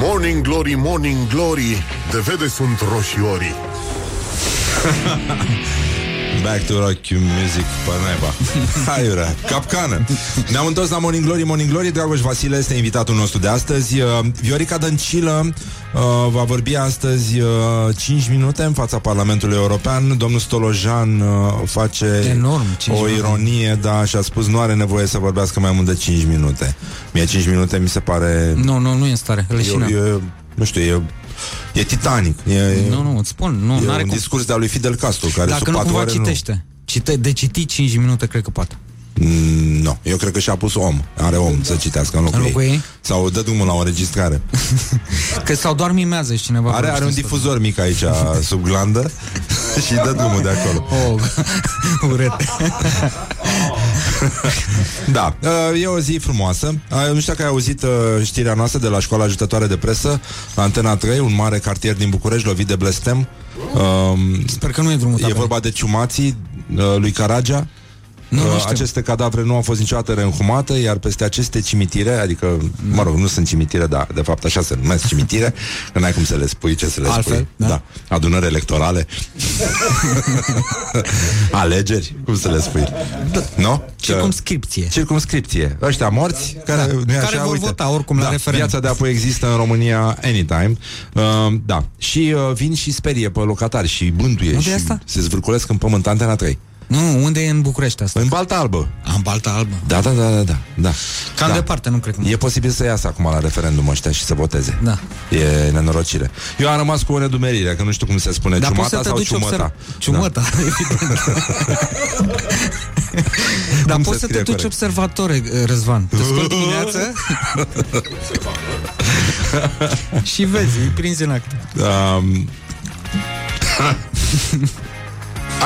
Morning Glory, Morning Glory. De vede sunt roșiorii. Back to rock music pe naiba Hai, ura, capcană Ne-am întors la Morning Glory Morning Glory, Dragoș Vasile este invitatul nostru de astăzi uh, Viorica Dăncilă uh, Va vorbi astăzi uh, 5 minute în fața Parlamentului European Domnul Stolojan uh, face Enorm, 5 O minute. ironie, da, și a spus Nu are nevoie să vorbească mai mult de 5 minute Mie 5 minute mi se pare Nu, nu, nu e în stare. Leșină. e, e, Nu știu, e, e titanic E, e, Nu, nu, îți spun. Nu, e n-are un cum. discurs de-a lui Fidel Castro care Dacă sub nu patru cumva ore nu- citește. Cite, de citit 5 minute, cred că poate. Mm, Nu, eu cred că și-a pus om Are om să citească în locul, În locul ei? Sau dă drumul la o înregistrare Că sau doar mimează și cineva. Are, are un vorbește difuzor mic aici sub glandă Și dă drumul de acolo Oh, urât. Da, uh, e o zi frumoasă. Uh, Nu știu dacă ai auzit uh, știrea noastră De la școala ajutătoare de presă la Antena 3, un mare cartier din București Lovit de blestem. Um, Sper că nu e drumul E tapei. vorba de ciumații uh, lui Caragea Nu, nu Uh, știu. aceste cadavre nu au fost niciodată reînhumate, iar peste aceste cimitire, adică, mă rog, nu sunt cimitire, dar de fapt așa se numesc cimitire, că n-ai cum să le spui ce să le Altfel, spui. da. da. Adunări electorale. Alegeri, cum să le spui. Da. Nu? Circumscripție. Circumscripție. Ăștia morți, care, Da. nu Care așa, vor uite. vota oricum la da, referendum. Viața de apoi există în România anytime. Uh, da. Și uh, vin și sperie pe locatari și bântuie Unde și e asta? se zvârculesc în pământ Antena 3. Nu, unde e în București asta? În Balta Albă. Am balta albă. Da, da, da, da, da. da. Cam da. departe, nu cred că... E posibil să iasă acum la referendum ăștia și să voteze. Da. E nenorocire. Eu am rămas cu o nedumerire, că nu știu cum se spune, Dar poți ciumata să te sau duci ciumăta. observ... Ciumăta, evident. Dar Cum poți se să te scrie duci corect? observator, eh, Răzvan. Te scoli dimineață și vezi, îi prinzi în act. Um...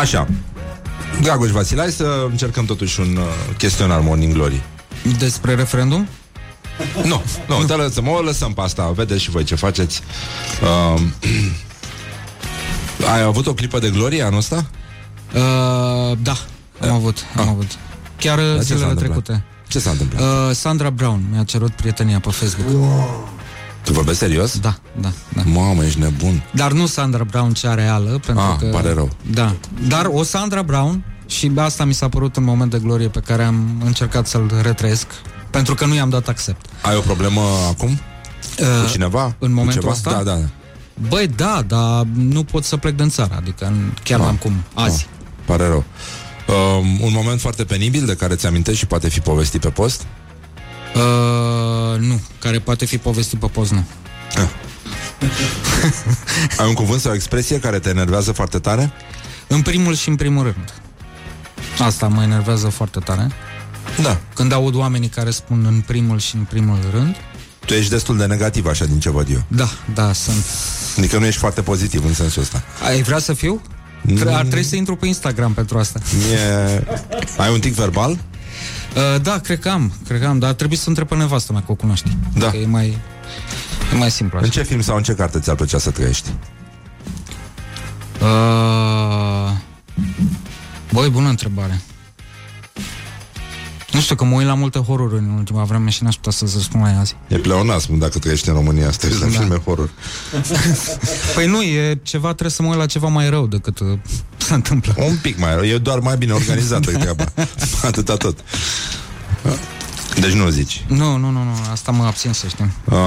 Așa. Dragoș Vasile, hai să încercăm totuși un uh, chestionar Morning Glory. Despre referendum? Nu, nu, te lăsăm, o lăsăm pe asta, vedeți și voi ce faceți. Um... Ai avut o clipă de glorie anul ăsta? Uh, da, am avut, am Ah. avut. Chiar uh, Dar ce s-a zilele întâmplat? trecute. Ce s-a întâmplat? Uh, Sandra Brown mi-a cerut prietenia pe Facebook. Tu vorbești serios? Da, da, da. Mamă, ești nebun. Dar nu Sandra Brown cea reală, pentru Ah, că... pare rău. Da, dar o Sandra Brown Și asta mi s-a părut un moment de glorie pe care am încercat să-l retrăiesc, pentru că nu i-am dat accept. Ai o problemă acum? Uh, Cu cineva? în Cu momentul ceva? ăsta? Da, da. Băi, da, dar nu pot să plec din țară, adică chiar Ah. n-am cum, azi. Ah, pare rău. Um, un moment foarte penibil de care ți-amintești și poate fi povestit pe post? Uh, nu, care poate fi povestit pe post, nu. Ai un cuvânt sau o expresie care te enervează foarte tare? În primul și în primul rând. Asta mă enervează foarte tare. Da. Când aud oamenii care spun în primul și în primul rând, Tu ești destul de negativ, așa, din ce văd eu. da, da, sunt. Adică nu ești foarte pozitiv în sensul ăsta. Ai vrea să fiu? Tre- Ar trebui să intru pe Instagram pentru asta. Mie... Ai un tic verbal? Uh, da, cred că am, cred că am, dar ar trebui să întreb pe nevastă mea, că o cunoști. Da. Că e mai, e mai simplu În așa. ce film sau în ce carte ți-ar plăcea să trăiești? Uh, băi, bună întrebare. Nu știu, că mă uit la multe horror în ultima vreme și n-aș putea să să spun mai azi. E pleonasm dacă trăiești în România, să te uiți la Da. filme horror. Păi nu, e ceva, trebuie să mă uit la ceva mai rău decât uh, se întâmplă. Un pic mai rău, e doar mai bine organizată treaba. Atâta tot. Deci nu zici. Nu, nu, nu, nu, asta mă abțin să știm. Um,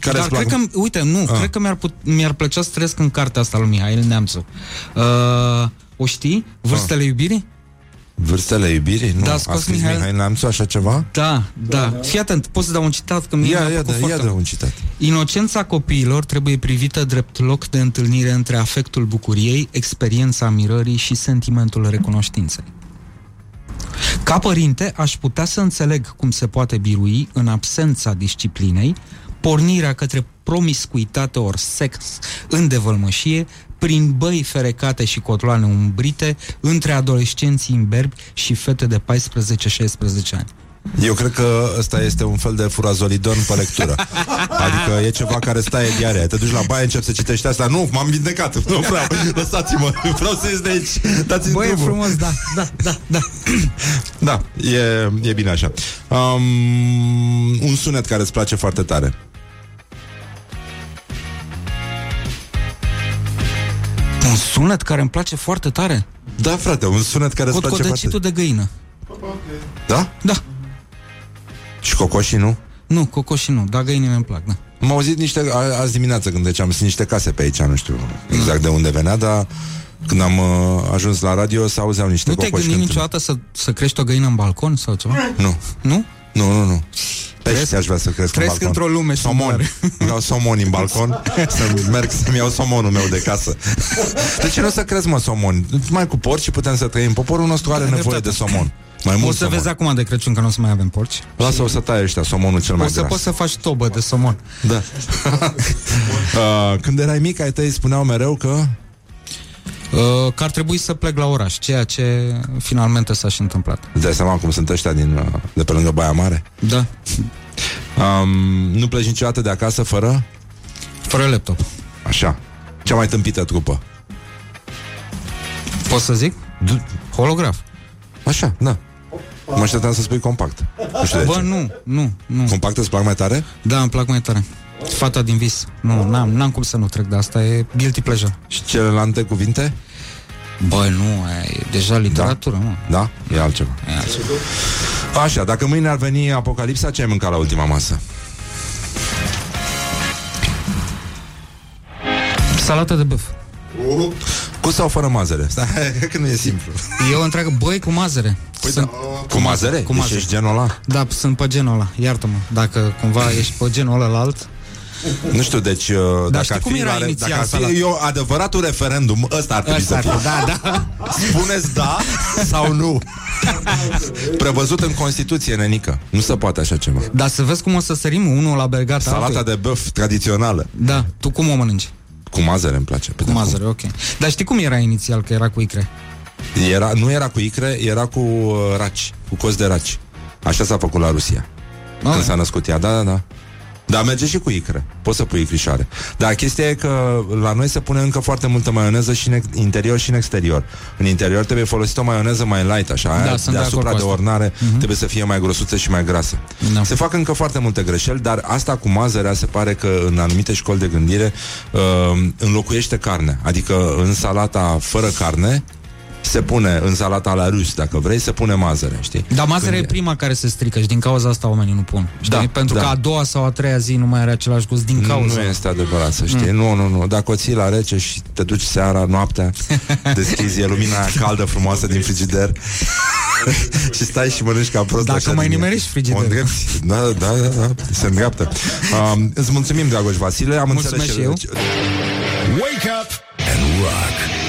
care Dar îți plac? cred că, uite, nu, Ah. cred că mi-ar, put, mi-ar plăcea să trăiesc în cartea asta lui Mihail Neamțu. Uh, o știi? Vârstele iubirii? Vârstele iubirii? Nu. Da, A scos scris Mihai- Mihai Neamțu așa ceva? Da, da. Fii atent, pot să dau un citat? Că mie Ia, mi-a ia, plăcut da, foarte ia de mult. un citat. Inocența copiilor trebuie privită drept loc de întâlnire între afectul bucuriei, experiența mirării și sentimentul recunoștinței. Ca părinte, aș putea să înțeleg cum se poate birui, în absența disciplinei, pornirea către promiscuitate ori sex în devălmășie, prin băi ferecate și cotloane umbrite, între adolescenți imberbi și fete de 14-16 ani. Eu cred că ăsta este un fel de furazolidon pe lectură. Adică e ceva care stai diarea. Te duci la baie, începi să citești asta. Nu, m-am vindecat. Nu vreau. Lăsați-mă. Vreau să ies de aici. Dați-mi Băi, e drumul. frumos, da, da, da, da. Da, e, e bine așa. Um, un sunet care îți place foarte tare. Un sunet care îmi place foarte tare. Da, frate, un sunet care îți place foarte Cotcodecitul de găină. Da? Da. Și cocoșii, nu? Nu, cocoșii nu, dar găinile îmi plac, da. Am auzit niște, a, azi dimineață când deci am sunt niște case pe aici, nu știu exact de unde venea, dar când am uh, ajuns la radio se auzeau niște Nu te-ai cocoși gândit cântând. niciodată să, să crești o găină în balcon sau ceva? Nu, Nu? nu, nu, nu. Pește aș vrea să cresc în trăiesc balcon. într-o lume Somon. similară. Vreau somoni în balcon Să merg să-mi iau somonul meu de casă De ce nu să crezi, mă, somon? Mai cu porci putem să trăim Poporul nostru are nevoie de somon Mai O mult să somon. vezi acum de Crăciun că nu o să mai avem porci. Lasă-o să taie ăștia somonul cel mai O să gras poți să faci tobă de somon. Da uh, Când erai mic, ai tăi spuneau mereu că Uh, că ar trebui să plec la oraș, ceea ce finalmente s-a și întâmplat. Îți dai seama cum sunt ăștia din, uh, de pe lângă Baia Mare Da, um, Nu pleci niciodată de acasă fără fără laptop. Așa Cea mai tâmpită trupă Pot să zic? Du- Holograf. Așa, da Mă așteptam să spui compact Nu știu de Bă, ce nu, nu, nu. Compact îți plac mai tare? Da, îmi plac mai tare. Fata din vis. Nu, n-am, n-am cum să nu trec de asta, e guilty pleasure. Și celelalte cuvinte? Bă, nu, e deja literatură, mă. Da? E altceva E altceva. Așa, dacă mâine ar veni apocalipsa, ce ai mâncat la ultima masă? Salată de băf. Cu sau fără mazăre? Stai, că nu e simplu E o întreagă, băi, cu mazăre. Păi sunt, Cu mazăre? Cu Deci mazăre. ești genul ăla? Da, sunt pe genul ăla, iartă-mă. Dacă cumva ești pe genul ăla alt, Nu știu, deci uh, dacă știi ar cum fi, era la, inițial dacă ar salat? fi eu adevăratul referendum, ăsta ar trebui Ăsta să ar fie. fi, da, da. Spuneți da sau nu? Prevăzut în Constituție, nenică. Nu se poate așa ceva. Dar să vezi cum o să sărim unul la bergata Salata altuia. de băf tradițională. Da, tu cum o mănânci? Cu mazăre îmi place. Pe Cu mazăre, ok. Dar știi cum era inițial, că era cu icre? Era, nu era cu icre, era cu uh, raci, cu cozi de raci. Așa s-a făcut la Rusia. Ah. Când s-a născut ea, da, da, da. Dar merge și cu icre. Poți să pui icrișoare. Dar chestia e că la noi se pune încă foarte multă maioneză și în ex- interior și în exterior. În interior trebuie folosit o maioneză mai light, așa, Da, aia sunt de deasupra acord de cu asta. ornare trebuie să fie mai grosuță și mai grasă. Da. Se fac încă foarte multe greșeli, dar asta cu mazărea se pare că în anumite școli de gândire uh, înlocuiește carne. Adică în salata fără carne se pune în salata la rus, dacă vrei, se pune mazăre, știi? Dar mazărea Când e prima care se strică și din cauza asta oamenii nu pun. Știi? Da, Pentru da. că a doua sau a treia zi nu mai are același gust din cauza. Nu este adevărat, să știi. Mm. Nu, nu, nu. Dacă o ții la rece și te duci seara, noaptea, deschizi, e lumina aia caldă, frumoasă din frigider și stai și mănânci ca prost Dacă așa mai din- nimerești frigiderul. O îndrepti. Da, da, da, da, se îndreaptă. Um, îți mulțumim, Dragoș Vasile. Am Mulțumesc înțeles și eu. Wake up and rock.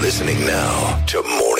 Listening now to Morning